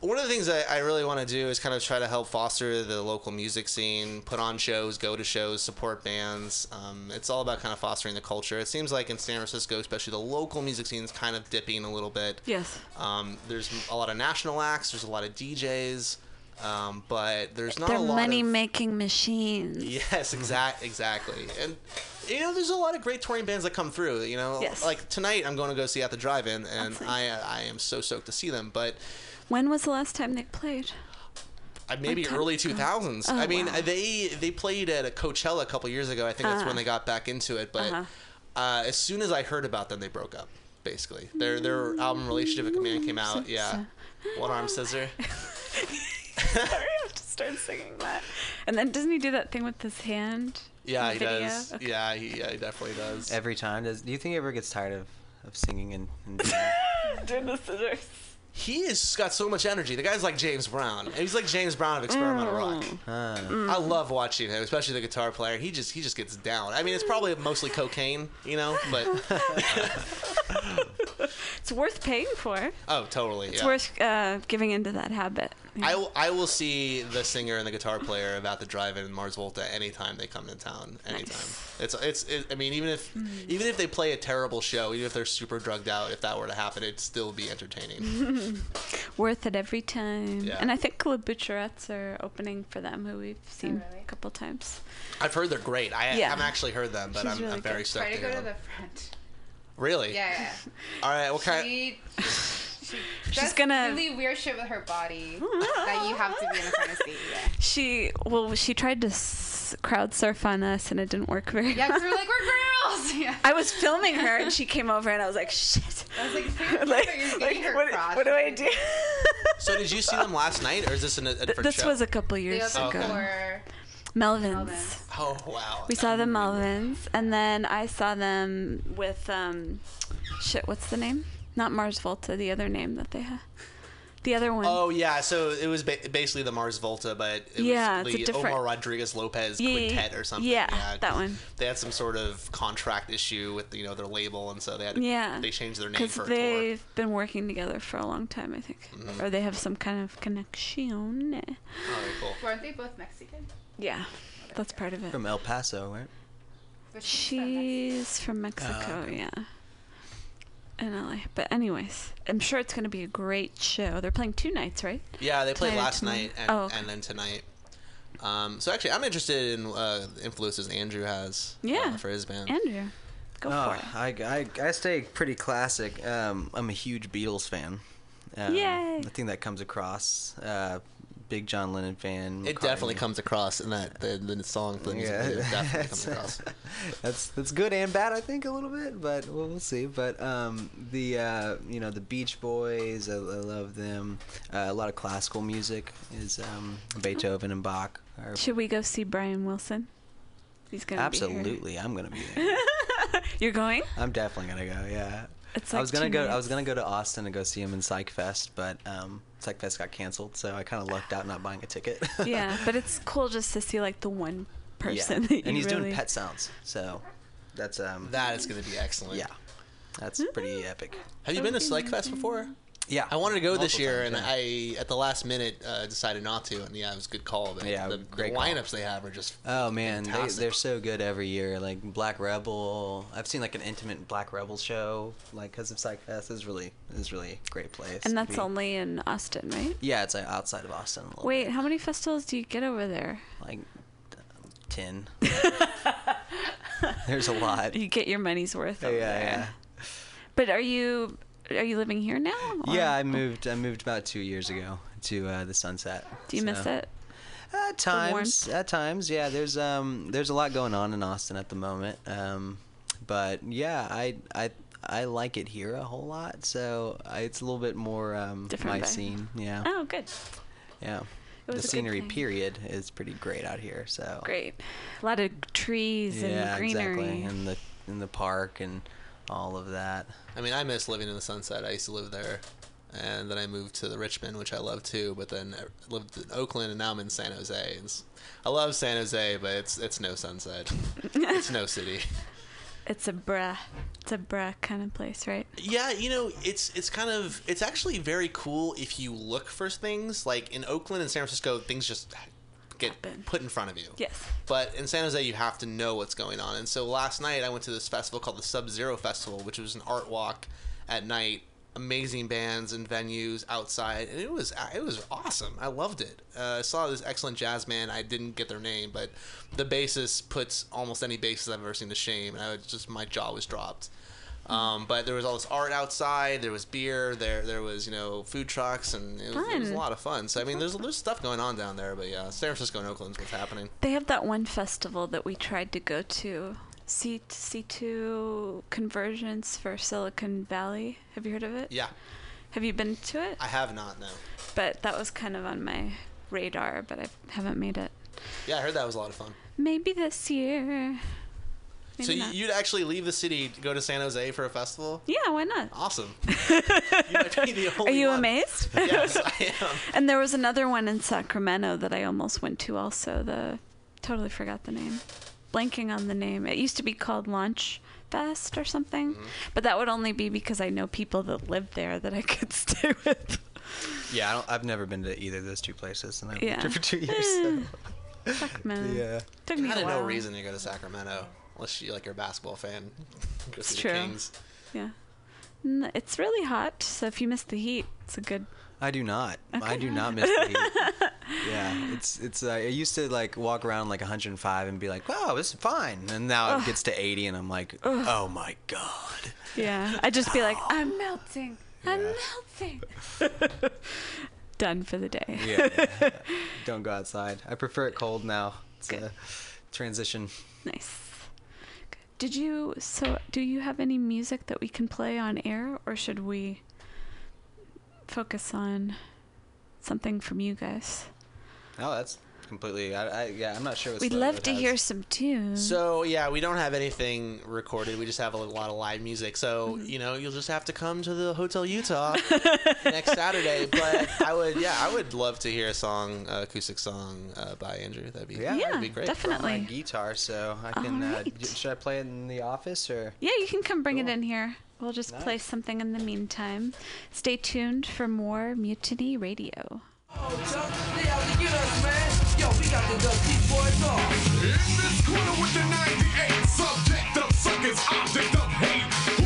one of the things I, I really want to do is kind of try to help foster the local music scene, put on shows, go to shows, support bands. Um, it's all about kind of fostering the culture. It seems like in San Francisco, especially the local music scene is kind of dipping a little bit. Yes. Um, there's a lot of national acts. There's a lot of DJs, um, but there's not They're a lot money of making machines. Yes, exact, exactly. And you know, there's a lot of great touring bands that come through. You know, Yes. like tonight, I'm going to go see at the drive-in, and I I am so stoked to see them. But When was the last time they played? uh, maybe early 2000s. Oh, I mean, wow. they they played at a Coachella a couple years ago. I think that's Uh-huh. when they got back into it. But Uh-huh. uh, as soon as I heard about them, they broke up. Basically, their their album "Relationship of Command" came out. Yeah, one arm scissor. Sorry, I have to start singing that. And then doesn't he do that thing with his hand? Yeah, he video? does. Okay. Yeah, he, yeah, he definitely does. Every time. Does do you think he ever gets tired of, of singing and, and doing? Doing the scissors. He has got so much energy. The guy's like James Brown. He's like James Brown of experimental rock. I love watching him, especially the guitar player. He just he just gets down. I mean, it's probably mostly cocaine, you know, but It's worth paying for. oh, totally. It's yeah. worth uh, giving into that habit. I will, I will see the singer and the guitar player about the drive-in in Mars Volta anytime they come to town. Anytime. It's it's. It, I mean, even if even if they play a terrible show, even if they're super drugged out, if that were to happen, it'd still be entertaining. Mm-hmm. Worth it every time. Yeah. And I think Le Butcherettes are opening for them, who we've oh, seen a couple times. I've heard they're great. I Yeah. haven't actually heard them, but She's I'm, really I'm very good. stoked Try to to go to them. the front. Really? Yeah, yeah. All right. What kind? She, she She's gonna- really weird shit with her body that you have to be in the front of seat. Yeah. She well, she tried to s- crowd surf on us, and it didn't work very Yeah, well. because we're like we're girls. Yeah. I was filming her, and she came over, and I was like, "Shit!" I was like, seriously, Like- like, what- what do I do? So did you see them last night, or is this an, a different this show? was a couple years other ago. four. Melvins. Oh wow. We saw the Melvins, and then I saw them with um, shit. What's the name? Not Mars Volta. The other name that they have. The other one. Oh yeah, so it was ba- basically the Mars Volta, but it Yeah, was it's a the different- Omar Rodriguez Lopez Yeah, yeah, Quintet yeah. or something. Yeah, that one. They had some sort of contract issue with you know their label, and so they had to, Yeah. they changed their name Because for a tour. Mm-hmm. they've been working together for a long time, I think, or they have some kind of connection. All right, cool. Weren't they both Mexican? Yeah, that's part of it. From El Paso, right? She's from Mexico. She's from Mexico, okay. yeah. In LA. But anyways, I'm sure it's going to be a great show. They're playing two nights, right? Yeah, they played Tonight last tomorrow. night and, Oh, okay. and then tonight. Um, so actually, I'm interested in uh, influences Andrew has Yeah. uh, for his band. Andrew, go oh, for it. I, I, I stay pretty classic. Um, I'm a huge Beatles fan. Um, Yay. I think that comes across. Uh, big John Lennon fan. it definitely comes across in that the, the song. The music Yeah, video definitely comes that's- across. that's that's good and bad, I think, a little bit, but we'll, we'll see. But um, the uh, you know the Beach Boys, I, I love them. Uh, a lot of classical music is um, Beethoven and Bach. Are Should we go see Brian Wilson? He's going to be absolutely, I'm gonna be there. You're going? I'm definitely gonna go. Yeah. It's I was gonna two go. I was gonna go to Austin and go see him in Psych Fest, but um, Psych Fest got canceled, so I kind of lucked out not buying a ticket. yeah, but it's cool just to see like the one person Yeah. that you and he's really... doing Pet Sounds, so that's um. That is going to be excellent. Yeah, that's pretty epic. Have you been to Psych Fest before? Yeah, I wanted to go this multiple year, times, and yeah. I at the last minute uh, decided not to. And yeah, it was a good call. But Yeah, the, great the call. lineups they have are just Oh man, they, fantastic. they're so good every year. Like Black Rebel, I've seen like an intimate Black Rebel show, like because of Psych Fest. is really is really a great place. And to that's be. only in Austin, right? Yeah, it's like outside of Austin. A little Wait, bit. how many festivals do you get over there? like um, ten. There's a lot. You get your money's worth over Yeah, there. yeah. But are you are you living here now? or- Yeah, I moved. I moved about two years ago to uh, the Sunset. Do you miss it? At times, at times, yeah. There's um, there's a lot going on in Austin at the moment. Um, but yeah, I I I like it here a whole lot. So I, it's a little bit more um, Different my scene. Yeah, Oh, good. yeah. The was a good scenery period is pretty great out here. So Great. A lot of trees and yeah, greenery. exactly. And the in the park and all of that. I mean, I miss living in the Sunset. I used to live there, and then I moved to the Richmond, which I love too. But then I lived in Oakland, and now I'm in San Jose. It's, I love San Jose, but it's it's no Sunset. it's no city. It's a bruh. It's a bruh kind of place, right? Yeah, you know, it's it's kind of it's actually very cool if you look for things. Like in Oakland and San Francisco, things just get Happen. put in front of you. Yes. But in San Jose, you have to know what's going on. And so last night, I went to this festival called the Sub Zero Festival, which was an art walk at night. Amazing bands and venues outside, and it was it was awesome. I loved it. Uh, I saw this excellent jazz man. I didn't get their name, but the bassist puts almost any bassist I've ever seen to shame. And I was just my jaw was dropped. Um, but there was all this art outside. There was beer. There there was you know food trucks, and it was, it was a lot of fun. So I mean, there's there's stuff going on down there. But yeah, San Francisco and Oakland's what's happening. They have that one festival that we tried to go to. C C2 conversions for Silicon Valley. Have you heard of it? Yeah, Have you been to it? I have not no. But that was kind of on my radar, but I haven't made it. Yeah, I heard that was a lot of fun. Maybe this year. Maybe so not. you'd actually leave the city to go to San Jose for a festival? Yeah, why not? Awesome. you might be the Are you one. amazed? Yes, I am. And there was another one in Sacramento that I almost went to also. The totally forgot the name. Blanking on the name. It used to be called Launch Fest or something. Mm-hmm. But that would only be because I know people that live there that I could stay with. Yeah, I don't, I've never been to either of those two places, and I've Yeah. lived here for two years. So. Sacramento. Yeah. Took me Kind of no reason to go to Sacramento unless you like you're a basketball fan. Go It's see the true. Kings. Yeah. N- It's really hot, so if you miss the heat, it's a good. I do not. I do not miss the heat. yeah, it's it's. Uh, I used to like walk around like 105 and be like, "Wow, this is fine," and now it gets to 80 and I'm like, "Oh my god." Yeah. I'd just be like, I'm melting. I'm melting. Done for the day. Yeah. Don't go outside. I prefer it cold now. It's a transition. Nice. Did you so do you have any music that we can play on air or should we focus on something from you guys? Oh, that's completely. I, I yeah, I'm not sure. What We'd love to has. hear some tunes. So yeah, we don't have anything recorded. We just have a lot of live music. So Mm-hmm. you know, you'll just have to come to the Hotel Utah next Saturday. But I would, yeah, I would love to hear a song, uh, acoustic song uh, by Andrew. That'd be Yeah, that'd be great. definitely. my guitar, so I can. Uh, Alright. should I play it in the office or? Yeah, you can come bring it in here. We'll just play something in the meantime. Stay tuned for more Mutiny Radio. In this corner with the 98, subject of suckers, object of hate.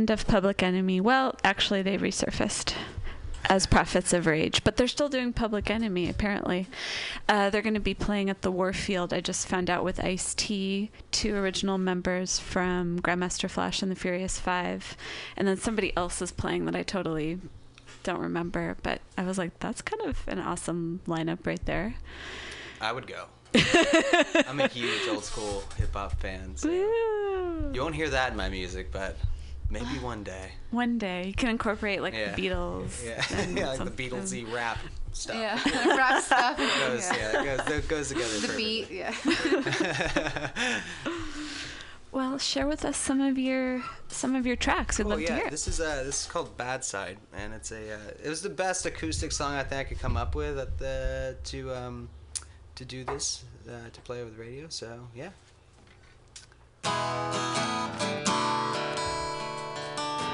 End of Public Enemy. Well, actually, they resurfaced as Prophets of Rage, but they're still doing Public Enemy, apparently. Uh, they're going to be playing at the Warfield. I just found out with Ice T, two original members from Grandmaster Flash and the Furious Five, and then somebody else is playing that I totally don't remember, but I was like, that's kind of an awesome lineup right there. I would go. I'm a huge old school hip hop fan. So you won't hear that in my music, but maybe one day. One day you can incorporate like Yeah. the Beatles. Yeah, and yeah like the some- Beatlesy rap stuff. Yeah, rap stuff. It goes, yeah. yeah, it goes, that goes together. The perfectly. beat, yeah. Well, share with us some of your some of your tracks. We'd Cool, love yeah, to hear. this is uh, this is called Bad Side, and it's a uh, it was the best acoustic song I think I could come up with at the to um to do this uh, to play over the radio. So yeah.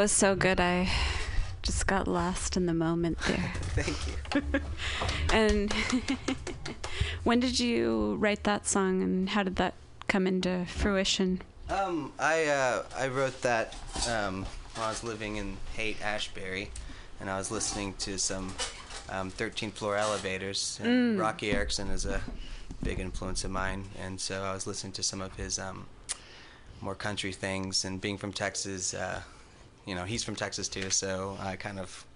was so good. I just got lost in the moment there. Thank you. And when did you write that song and how did that come into fruition? Um, I uh, I wrote that um, when I was living in Haight Ashbury, and I was listening to some um, 13th floor elevators. And Mm. Roky Erickson is a big influence of mine, and so I was listening to some of his um, more country things. And being from Texas, uh, you know, he's from Texas too, so I kind of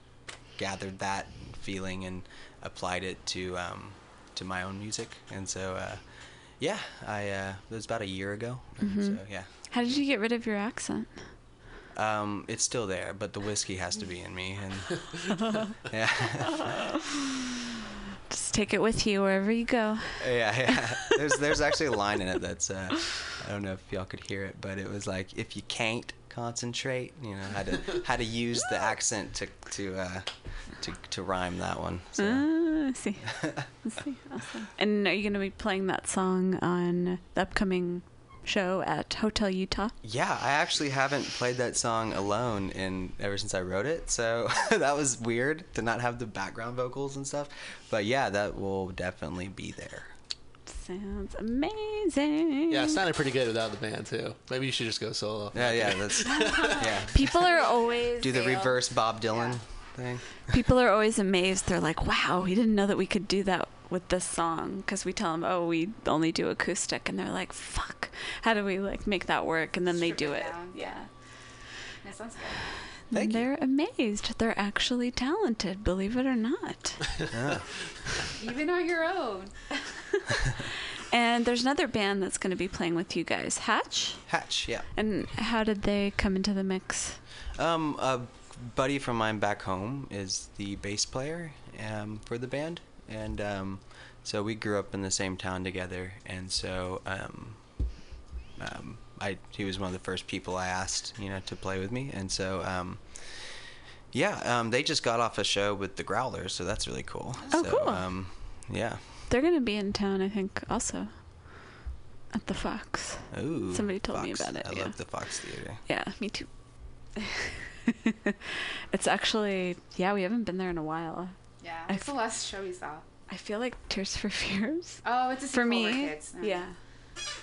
gathered that feeling and applied it to um, to my own music. And so, uh, yeah, I uh, it was about a year ago. Mhm. So yeah. How did you get rid of your accent? Um, it's still there, but the whiskey has to be in me, and yeah, Just take it with you wherever you go. yeah, yeah. There's there's actually a line in it that's uh, I don't know if y'all could hear it, but it was like if you can't concentrate, you know how to how to use the accent to to uh, to to rhyme that one. So. I see. I see. Awesome. And are you going to be playing that song on the upcoming show at Hotel Utah? Yeah, I actually haven't played that song alone in ever since I wrote it, so that was weird to not have the background vocals and stuff. But yeah, that will definitely be there. Sounds amazing. Yeah, it sounded pretty good without the band too. Maybe you should just go solo. Yeah, yeah, that's yeah. People are always Do the reverse Bob Dylan thing. People are always amazed. They're like, "Wow, we didn't know that we could do that with this song." Because we tell them, "Oh, we only do acoustic," and they're like, "Fuck, how do we like make that work?" And then they do it. Yeah. That sounds good. And they're amazed. They're actually talented, believe it or not. Even on your own. and there's another band that's going to be playing with you guys, Hatch. Hatch, yeah. And how did they come into the mix? Um, a buddy from mine back home is the bass player um, for the band, and um, so we grew up in the same town together, and so um, um, I he was one of the first people I asked, you know, to play with me, and so um, yeah, um, they just got off a show with the Growlers, so that's really cool. Oh, so, cool. Um, yeah. They're going to be in town, I think, also at the Fox. Ooh. Somebody told me about it. I yeah. love the Fox Theater. Yeah, me too. it's actually yeah, we haven't been there in a while. Yeah. I What's the last show we saw? I feel like Tears for Fears. Oh, it's a for me. with kids. No. Yeah.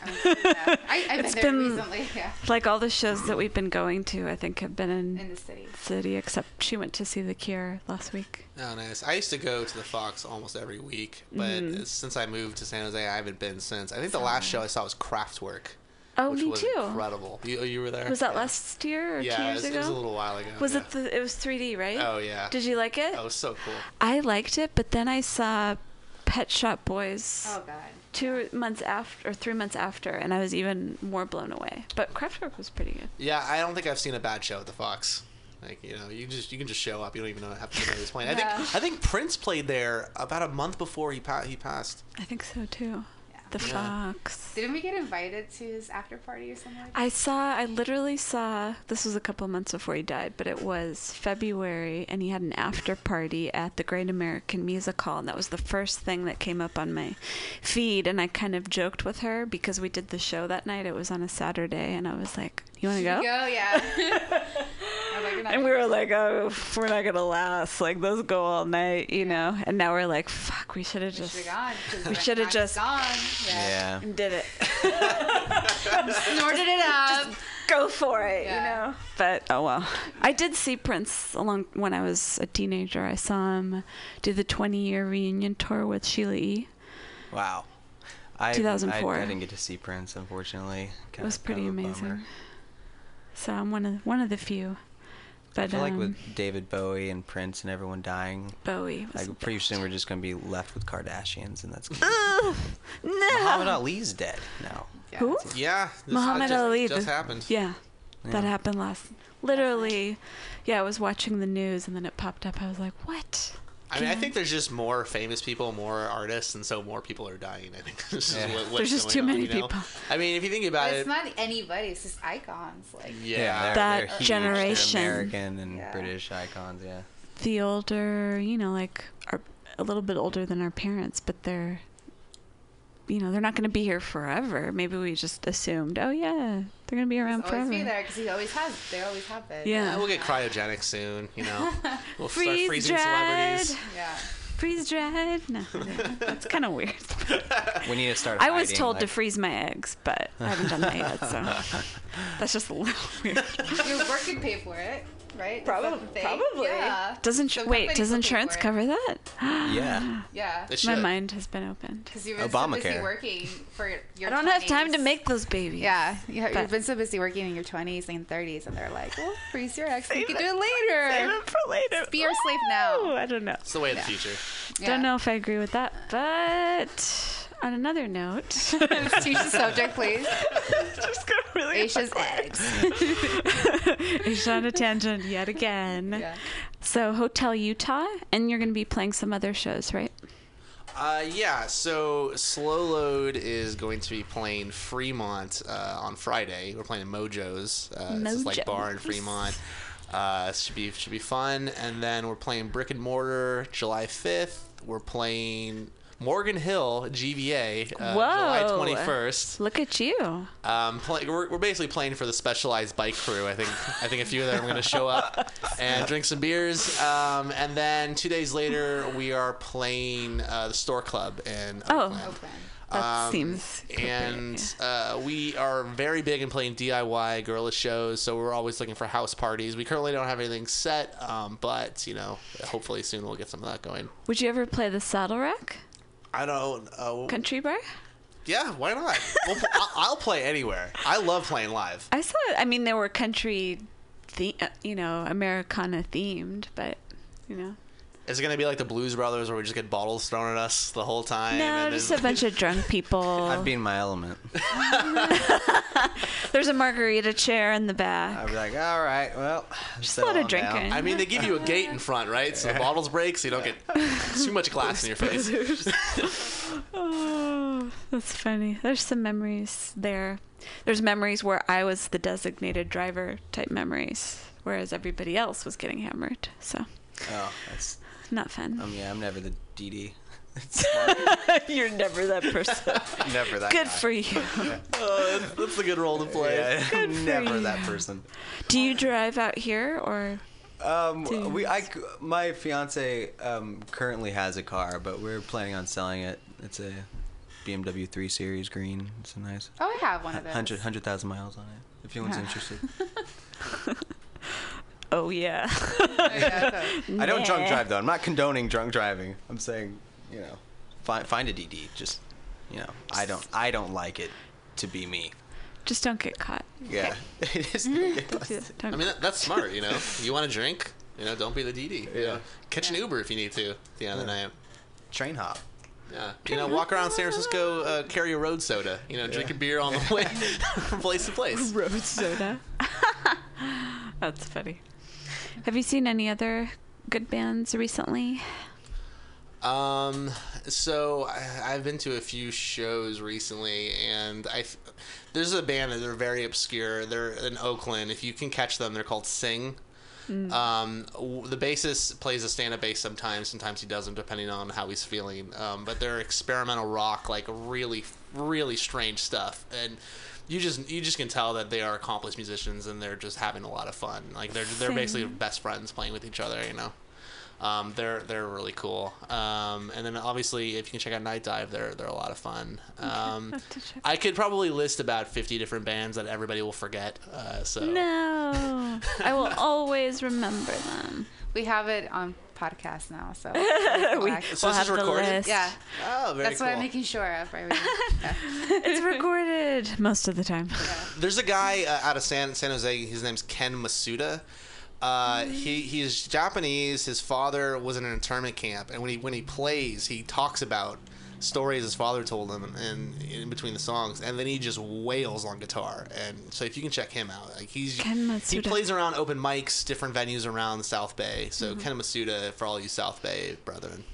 I, went to that. I, I've It's been there been- recently. Yeah. Like all the shows that we've been going to, I think have been in, In the city. city, except she went to see The Cure last week. Oh, nice. I used to go to the Fox almost every week, but Mhm. since I moved to San Jose, I haven't been since. I think the last show I saw was Kraftwerk. Oh, which me was too. Incredible. You, oh, you were there? Was that Yeah. last year or Yeah, two it years was- it was a little while ago, Was yeah. it the? It was 3D, right? Oh yeah. Did you like it? That was so cool. I liked it, but then I saw Pet Shop Boys. Oh God. Two months after, or three months after, and I was even more blown away. But Kraftwerk was pretty good. Yeah, I don't think I've seen a bad show at the Fox. Like you know, you just you can just show up. You don't even know have to know who's playing. I think I think Prince played there about a month before he pa- he passed. I think so too. The Yeah. Fox. Didn't we get invited to his after party or something like? I saw, I literally saw, this was a couple months before he died, but it was February, and he had an after party at the Great American Music Hall, and that was the first thing that came up on my feed. And I kind of joked with her because we did the show that night. It was on a Saturday, and I was like, You want to go? Go, yeah. Like, And we were like, oh, we're not gonna last. Like those go all night, you know. And now we're like, fuck, we should have just, should've gone, 'cause we should have just gone, Yeah. and did it. snorted it up. Go for it, Yeah. you know. But oh well. I did see Prince along when I was a teenager. I saw him do the 20 year reunion tour with Sheila E. Wow. I, 2004. I, I didn't get to see Prince, unfortunately. It was pretty kind of amazing. bummer. So I'm one of one of the few. But I feel like um, with David Bowie and Prince and everyone dying, Bowie was like pretty soon we're just gonna be left with Kardashians, and that's. Ugh, no. Muhammad Ali's dead now. Who? Yeah, this Muhammad just, Ali. just happened. Yeah, that Yeah. happened last. Literally, yeah. I was watching the news and then it popped up. I was like, "What?" I mean, I mm-hmm. think there's just more famous people, more artists, and so more people are dying. I think this Yeah. is what, what's There's just going too on, many you know? people. I mean, if you think about But it, it's not anybody. It's just icons. Like yeah, they're, That they're huge. Generation. American and Yeah. British icons. Yeah. The older, you know, like are a little bit older than our parents, but they're, you know, they're not going to be here forever. Maybe we just assumed, oh yeah, they're going to be around Always forever. be there because he always has. They always have it. Yeah. we'll get cryogenic soon. You know, we'll start Freeze freezing dried. celebrities. Yeah. Freeze dried? No, that's kind of weird. We need to start. I was hiding, told to like- freeze my eggs, but I haven't done that yet, so that's just a little weird. Your work can pay for it, right? Probably- Is that the thing? probably. Yeah. Doesn't Some wait? Does insurance cover that? Yeah. Yeah. It My should. mind has been opened. Because you've been so busy Obamacare. working for your. I don't have time to make those babies. Yeah, you have, you've been so busy working in your 20s and 30s, and they're like, "Well, freeze your ex. You can do it later. Save it for later. Be your slave now." I don't know. It's the way of the future. Yeah. Don't know if I agree with that, but on another note, teach the subject, please. just got really Aisha's eggs. Aisha on a tangent yet again. Yeah. So Hotel Utah, and you're going to be playing some other shows, right? Uh, yeah, so Slow Lode is going to be playing Fremont uh, on Friday. We're playing Mojo's. Uh, It's this like bar in Fremont. Uh, should be should be fun. And then we're playing Brick and Mortar July 5th. We're playing Morgan Hill GVA uh, July 21st. Look at you. Um, play, we're, we're basically playing for the specialized bike crew. I think I think a few of them are going to show up and drink some beers. Um, and then two days later, we are playing uh, the Stork Club in Oh. Oakland. Oakland. That Um, seems and uh, we are very big in playing DIY guerrilla shows, so we're always looking for house parties. We currently don't have anything set, um, but you know, hopefully soon we'll get some of that going. Would you ever play the Saddle Rack I don't. Uh, Country Bar? yeah, why not? We'll, I'll, I'll play anywhere. I love playing live. I saw. I mean, there were country, the uh, you know, Americana themed, but you know, Is it gonna be like the Blues Brothers, where we just get bottles thrown at us the whole time? no, and just then- a bunch of drunk people. I'd be in my element. There's a margarita chair in the back. I'd be like, all right, well, Just a lot of drinking. I mean, they give you a gate in front, right? So the bottles break, so you don't get too much glass in your face. Oh, that's funny. There's some memories there. There's memories where I was the designated driver type memories, whereas everybody else was getting hammered. So Oh, that's. Not fun. Um, yeah, I'm never the DD. You're never that person. never that. Good guy. for you. Oh, that's, that's a good role to play. Yeah, Good for never you. that person. Do you drive out here or? Um, we, I, my fiance um, currently has a car, but we're planning on selling it. It's a BMW 3 Series green. It's a nice. Oh, I have one of those. 100 100,000 miles on it. If anyone's Yeah. interested. Oh yeah. Yeah, I don't drunk drive though. I'm not condoning drunk driving. I'm saying, you know, find find a DD. Just, you know, I don't I don't like it to be me. Just don't get caught. Yeah. It is- Don't do. Don't- I mean, that, that's smart, you know? You want to drink? You know, don't be the DD. You Yeah. know? Catch an Uber if you need to at the end of the night. Train hop. Yeah. You know, walk around San Francisco, uh, carry a road soda. You know, drink a beer on the way from place to place. Road soda. That's funny. Have you seen any other good bands recently? Um, so I, I've been to a few shows recently, and I there's a band that they're very obscure. They're in Oakland. If you can catch them, they're called Sing. Um, the bassist plays a stand-up bass sometimes. Sometimes he doesn't, depending on how he's feeling. Um, but they're experimental rock, like really, really strange stuff, and you just you just can tell that they are accomplished musicians and they're just having a lot of fun. Like they're they're basically best friends playing with each other. You know. Um, they're they're really cool. Um, and then obviously, if you can check out Night Dive, they're they're a lot of fun. Um, have to check. I could probably list about fifty different bands that everybody will forget. Uh, so No, I will always remember them. we have it on podcast now, so we, We'll this have is the recorded? list. yeah, oh, very that's cool. what I'm making sure of. Right? Yeah. It's recorded most of the time. There's a guy uh, out of San San Jose. His name's Ken Masuda. Uh, he he's Japanese. His father was in an internment camp, and when he when he plays, he talks about stories his father told him, and in between the songs, and then he just wails on guitar. And so if you can check him out, like he's he plays around open mics, different venues around the South Bay. So mm-hmm. Ken Masuda for all you South Bay brethren.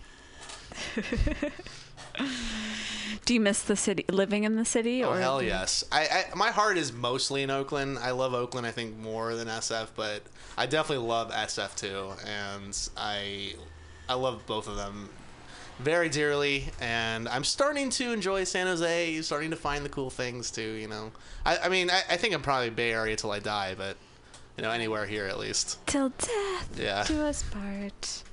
Do you miss the city, living in the city? Oh or hell yes! I, I my heart is mostly in Oakland. I love Oakland. I think more than SF, but I definitely love SF too, and I I love both of them very dearly, and I'm starting to enjoy San Jose. Starting to find the cool things too. You know, I, I mean, I, I think I'm probably Bay Area till I die, but you know, anywhere here at least. Till death Yeah. do us part.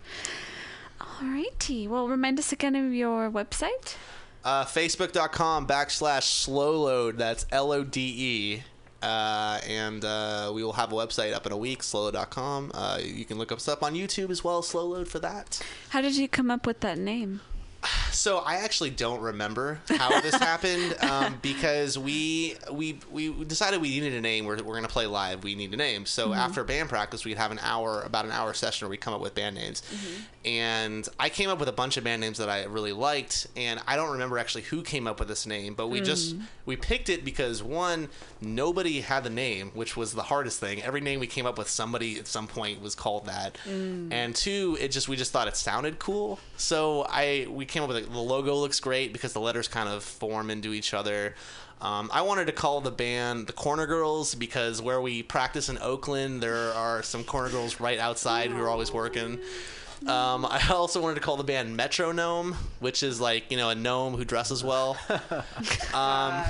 Alrighty. Well, remind us again of your website. Uh, Facebook.com backslash slow lode. That's L O D E. Uh, and uh, we will have a website up in a week, slowlode.com. Uh, you can look us up on YouTube as well, Slowlode, for that. How did you come up with that name? So I actually don't remember how this happened um, because we we we decided we needed a name. We're, we're gonna play live. We need a name. So Mhm. after band practice, we'd have an hour, about an hour session where we come up with band names. And I came up with a bunch of band names that I really liked, and I don't remember actually who came up with this name, but we just Mm. we picked it because one, nobody had the name, which was the hardest thing. Every name we came up with, somebody at some point was called that, Mm. and two, it just we just thought it sounded cool. So I we came up with a, the logo looks great because the letters kind of form into each other. Um, I wanted to call the band the Corner Girls because where we practice in Oakland, there are some Corner Girls right outside who are always working. Um, I also wanted to call the band Metronome, which is like you know a gnome who dresses well. Um,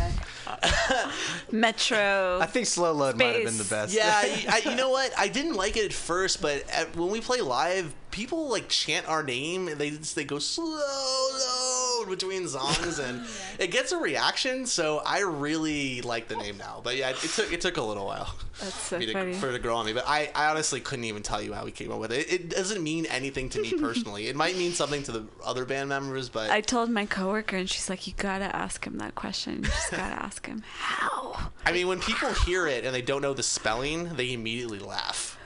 Metro. I think Slow Lode might have been the best. yeah, I, I- you know what? I didn't like it at first, but at, when we play live, people like chant our name and they just, they go slow lode between songs, and it gets a reaction. So I really like the name now. But yeah, it, took it took a little while. That's so me to- for it to grow on me, but I, I honestly couldn't even tell you how we came up with it. It doesn't mean anything to me personally. It might mean something to the other band members, but I told my coworker, and she's like, "You gotta ask him that question. You just gotta ask him how." I mean, when people hear it and they don't know the spelling, they immediately laugh.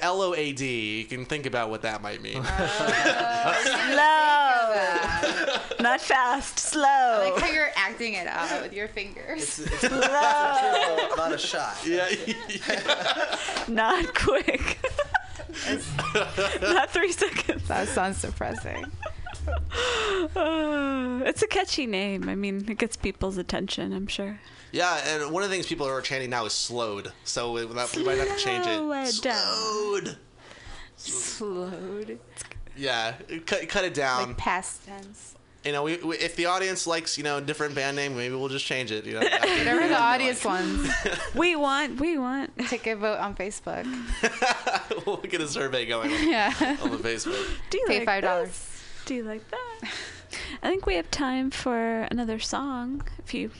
L O A D. You can think about what that might mean. Slow, not fast. Slow. I like how you're acting it out with your fingers. Slow. not a shot. Yeah. not quick. not three seconds. That sounds depressing. Uh, it's a catchy name. I mean, it gets people's attention. I'm sure. Yeah, and one of the things people are chanting now is slowed. So we, we might have to change it. Slowed. Slowed. Slowed. Yeah, cut, cut it down. Like past tense. you know, we, we, if the audience likes, you know, a different band name, maybe we'll just change it. You know, Whatever the audience wants. We want. We want. Take a vote on Facebook. we'll get a survey going on, Yeah. on the Facebook. Do you Pay like five dollars. Do you like that? I think we have time for another song. If you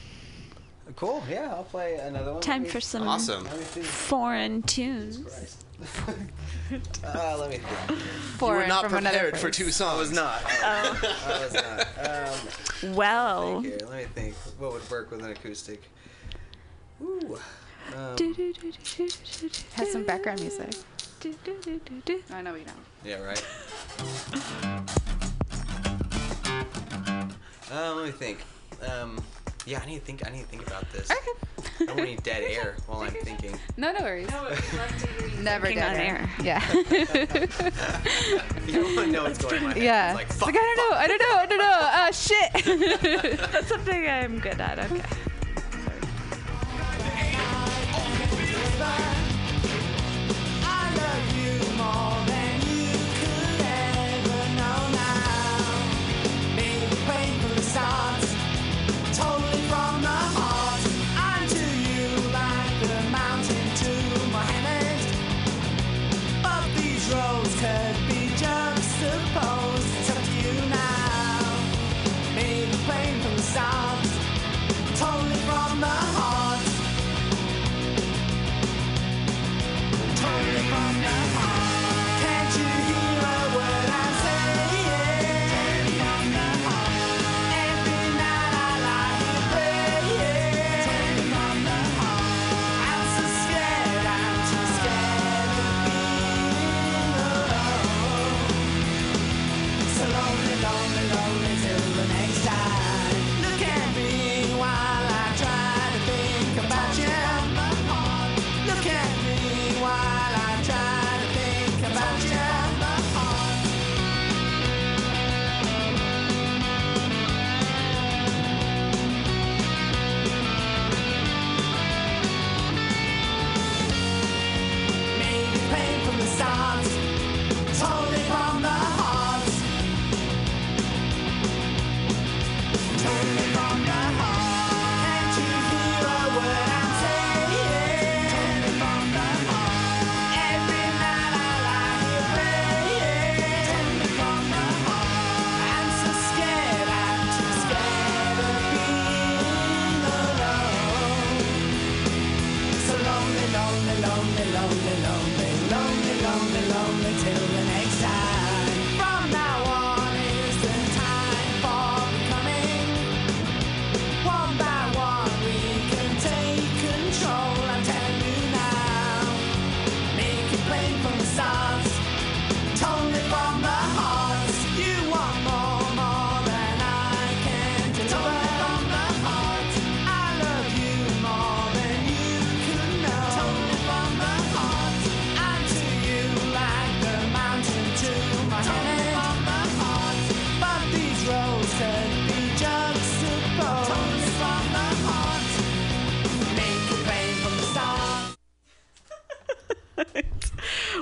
Cool. Yeah, I'll play another one. time for some Awesome. Let me think. foreign tunes. Uh, let me think. You were not from another prepared for place. two songs. I was not. Oh. I was not. Um, Well. Here, let me think. What would work with an acoustic? Ooh. Um, Has some background music. I know you do, do. No, no, we don't. yeah, right. Um, let me think. Um, yeah, I need to think. I need to think about this. Okay. I don't need dead air while I'm thinking. No, no worries. Never Thinking dead air. air. Yeah. You don't want to know what's going on. in my head. yeah. Like, fuck, like, I don't know. I don't know. I don't know. Uh, shit. That's something I'm good at. Okay.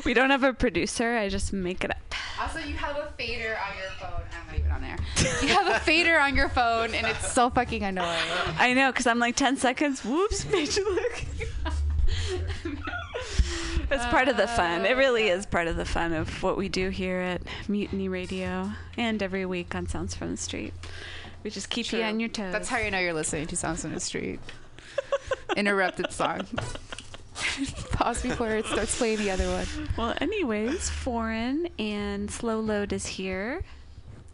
We don't have a producer. I just make it up. Also, you have a fader on your phone. I'm not even on there. You have a fader on your phone, and it's so fucking annoying. I know, because I'm like 10 seconds. Whoops, page look. It's part of the fun. It really is part of the fun of what we do here at Mutiny Radio and every week on Sounds from the Street. We just keep you True. on your toes. That's how you know you're listening to Sounds from the Street. Interrupted song. Pause before it starts playing the other one. Well, anyways, Foreign and Slow Lode is here.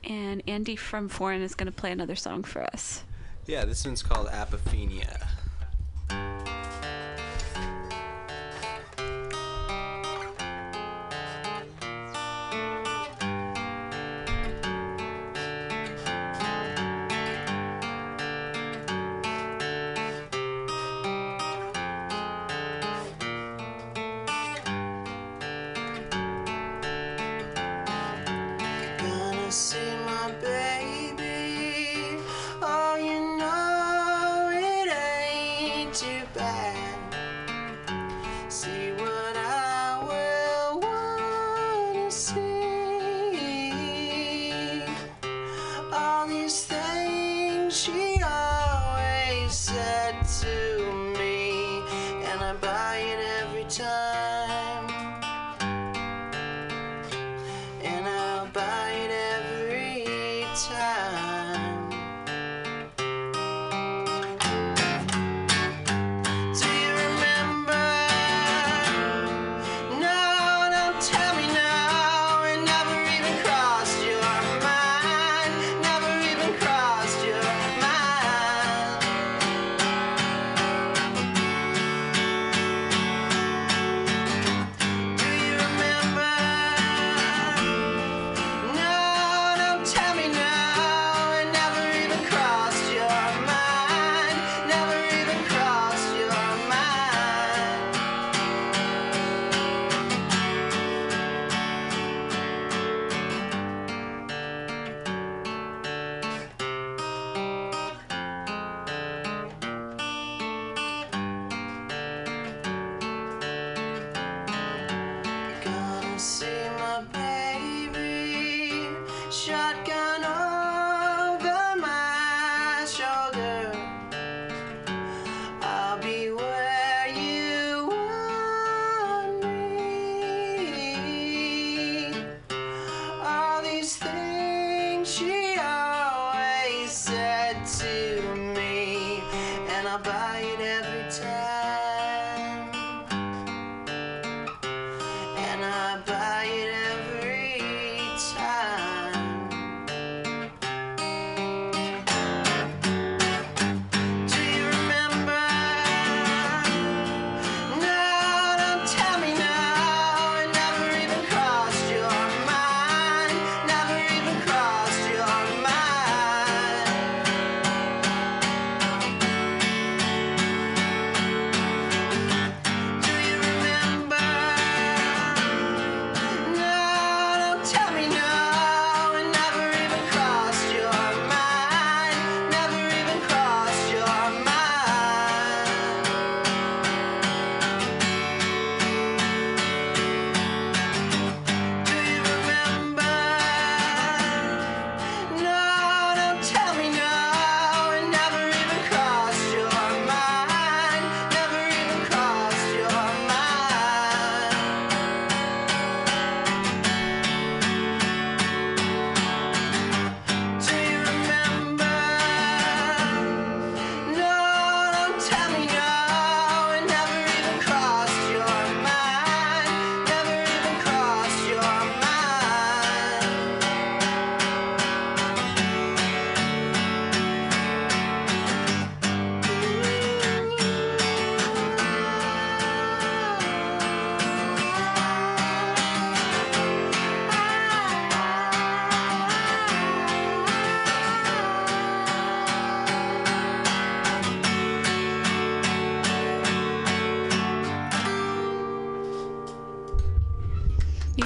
And Andy from Foreign is going to play another song for us. Yeah, this one's called Apophenia.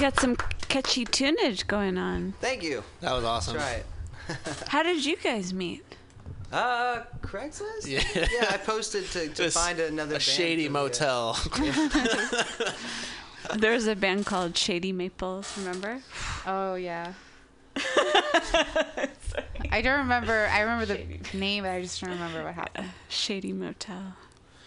Got some catchy tunage going on. Thank you. That was awesome. That's right. How did you guys meet? Uh, Craigslist? Yeah. Yeah, I posted to, to find another a band shady motel. There was a band called Shady Maples, remember? Oh yeah. I don't remember. I remember the name, but I just don't remember what happened. Shady Motel.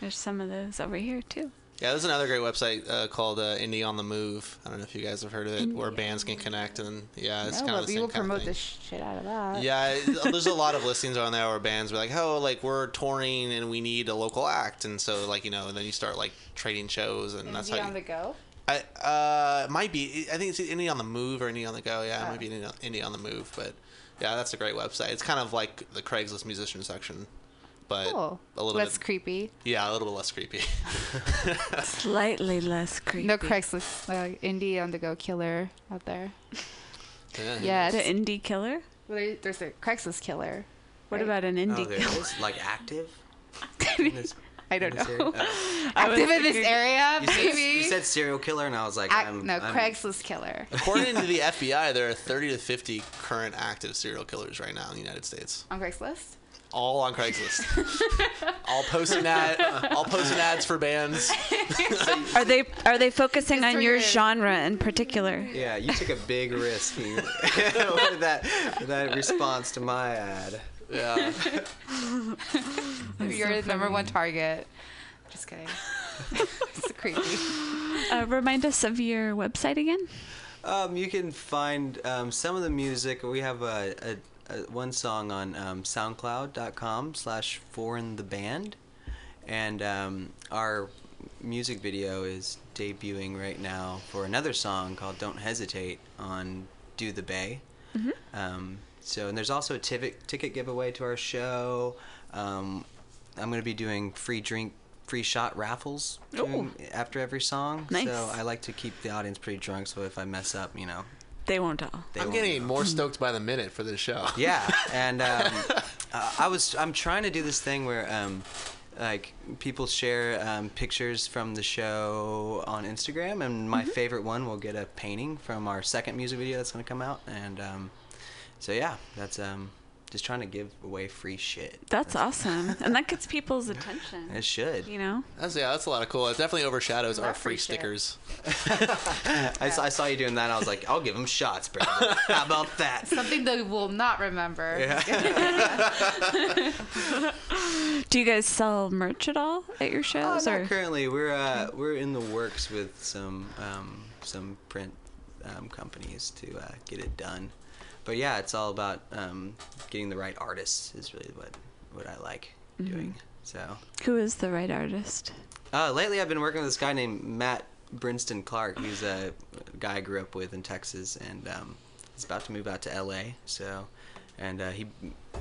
There's some of those over here too. Yeah, there's another great website uh, called uh, Indie on the Move. I don't know if you guys have heard of it, where bands can connect and yeah, it's no, kind of the we same will promote thing. the shit out of that. Yeah, there's a lot of listings on there where bands are like, oh, like we're touring and we need a local act, and so like you know, then you start like trading shows, and that's Indie how. on You, the go. I uh, it might be. I think it's Indie on the Move or Indie on the Go. Yeah, it Oh. might be Indie, Indie on the Move, but yeah, that's a great website. It's kind of like the Craigslist musician section, but Cool. a little Less bit. creepy. Yeah, a little bit less creepy. Slightly less creepy. No Craigslist uh, indie on the go killer out there. Yeah. Yes. The indie killer? Well, there's a Craigslist killer. What right? about an Oh, indie there killer? is? Like active? This- I don't in this know. area? Oh. I was Active in this area, You said, maybe. you said serial killer, and I was like, Ac- I'm, no, I'm, Craigslist killer. According to the FBI, there are 30 to 50 current active serial killers right now in the United States. On Craigslist? All on Craigslist. all posting ad, all posting ads for bands. Are they are they focusing Just on your weird. genre in particular? Yeah, you took a big risk you- with that with that response to my ad. Yeah. You're the number one target. Just kidding. it's creepy. Uh, remind us of your website again. Um, you can find um, some of the music. We have a, a, a one song on um, SoundCloud.com slash Foreign the Band, and um, our music video is debuting right now for another song called "Don't Hesitate" on Do the Bay. Um, so, and there's also a ticket ticket giveaway to our show. Um, I'm going to be doing free drink, free shot raffles during- after every song. Nice. So I like to keep the audience pretty drunk. So if I mess up, you know, They won't tell. they I'm won't getting know. more stoked by the minute for this show. Yeah, and um, uh, I was I'm trying to do this thing where um, like people share um, pictures from the show on Instagram, and my favorite one will get a painting from our second music video that's going to come out, and um, so yeah, that's um, just trying to give away free shit. That's awesome, and that gets people's attention. It should. You know, That's yeah, that's a lot of cool. It definitely overshadows our free free shit. stickers. I, saw, I saw you doing that. and I was like, I'll give them shots, Brandon. How about that? Something they will not remember. Yeah. do you guys sell merch at all at your Oh, shows? not or currently. We're uh, we're in the works with some um, some print um, companies to uh, get it done. But yeah, it's all about um, getting the right artists. Is really what what I like doing. So who is the right artist? uh, lately, I've been working with this guy named Matt Brinston Clark. He's a guy I grew up with in Texas, and um, he's about to move out to LA. So, and uh, he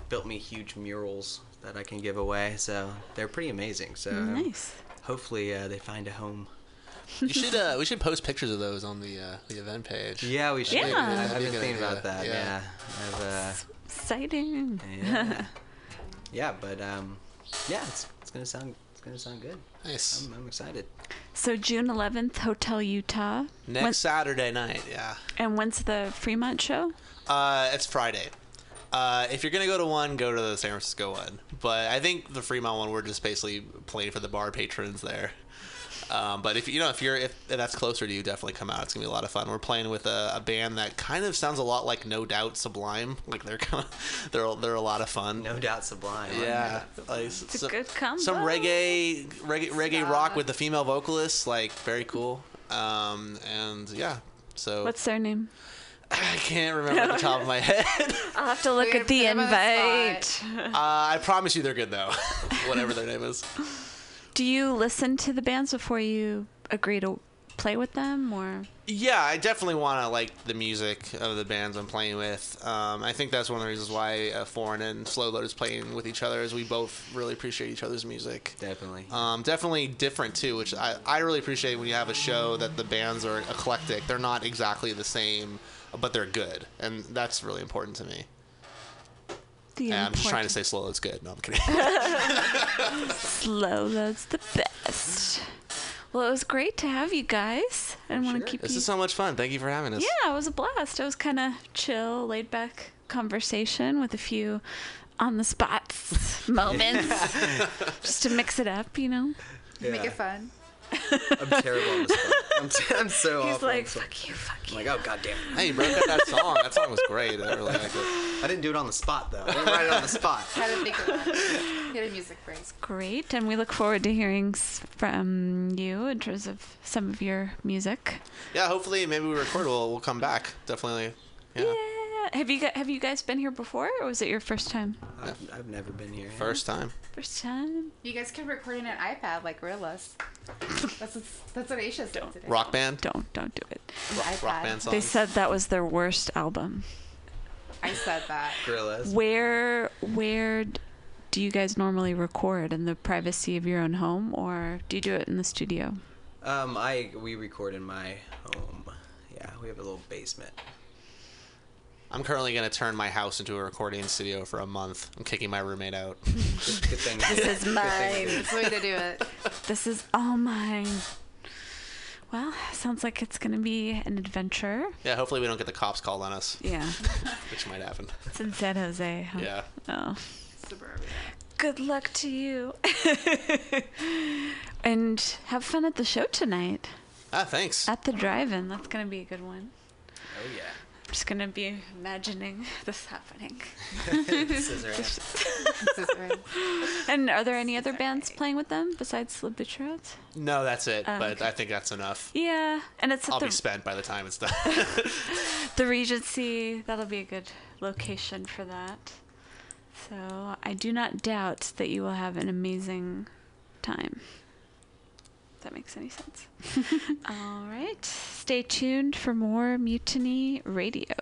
built me huge murals that I can give away. So they're pretty amazing. So um, Nice. hopefully uh, they find a home. You should uh, we should post pictures of those on the uh, the event page. Yeah, we should. Yeah. I've That'd been thinking about that. Yeah. Yeah. I've, uh, Exciting. yeah. yeah, but um, yeah, it's, it's gonna sound it's gonna sound good. Nice. I'm, I'm excited. So June 11th, Hotel Utah. Next When- Saturday night, yeah. and when's the Fremont show? Uh, it's Friday. Uh, if you're gonna go to one, go to the San Francisco one. But I think the Fremont one, we're just basically playing for the bar patrons there. Um, but if you know if you're if that's closer to you, definitely come out. It's gonna be a lot of fun. We're playing with a, a band that kind of sounds a lot like No Doubt Sublime. Like they're kind of they're they're a lot of fun. No doubt, Sublime. Yeah, like It's so- a good combo. some reggae reggae reggae rock with the female vocalist. Like very cool. Um, and yeah, so What's their name? I can't remember at the top of my head. I'll have to look We're at the gonna put 'em on the invite. Uh, I promise you they're good though. Whatever their name is. Do you listen to the bands before you agree to play with them, or Yeah, I definitely want to like the music of the bands I'm playing with. Um, I think that's one of the reasons why uh, Foreign and Slow Lode is playing with each other, is we both really appreciate each other's music. Definitely. Um, definitely different too, which I, I really appreciate when you have a show that the bands are eclectic. They're not exactly the same, but they're good, and that's really important to me. The And I'm just trying to say Slow Lode's good. No, I'm kidding. slow? That's the best. Well, it was great to have you guys. I want to keep This you. is so much fun. Thank you for having us. Yeah, it was a blast. It was kind of chill, laid back conversation with a few on the spot moments just to mix it up, you know? Make it fun. I'm terrible on the spot. I'm, t- I'm so He's awful like, the spot. fuck you, fuck I'm like, oh god damn it. Hey, you broke out that song. That song was great. I really liked it. I didn't do it on the spot though. I didn't write it on the spot. Had to think about it. Get a music break. Great, and we look forward to hearing s- from you in terms of some of your music. Yeah, hopefully maybe we record. We'll we'll come back. Definitely. Yeah. Yeah. Have you gu- have you guys been here before, or was it your first time? I've, I've never been here. First time. First time. You guys can record in an iPad like Gorillaz. That's what, that's what Aisha said today. Rock band. Don't don't do it. Rock, rock band songs. They said that was their worst album. I said that. Gorillaz. Where where do you guys normally record in the privacy of your own home, or do you do it in the studio? Um, I we record in my home. Yeah, we have a little basement. I'm currently gonna turn my house into a recording studio for a month. I'm kicking my roommate out. Good, good thing. This is good thing mine. to do. That's the way to do it. This is all mine. Well, sounds like it's gonna be an adventure. Yeah, hopefully we don't get the cops called on us, Yeah, which might happen. it's in San Jose. Huh? Yeah. Oh. Suburbia. Good luck to you. and have fun at the show tonight Ah, thanks. at the drive-in. That's gonna be a good one. Oh yeah. I'm just gonna be imagining this happening. Scissor hands. This is right. And are there any other bands playing with them besides Slip the Butcherettes? No, that's it. Oh, but okay. I think that's enough. Yeah, and it's I'll be spent by the time it's done. the Regency. That'll be a good location for that. So I do not doubt that you will have an amazing time. That makes any sense. All right. Stay tuned for more Mutiny Radio.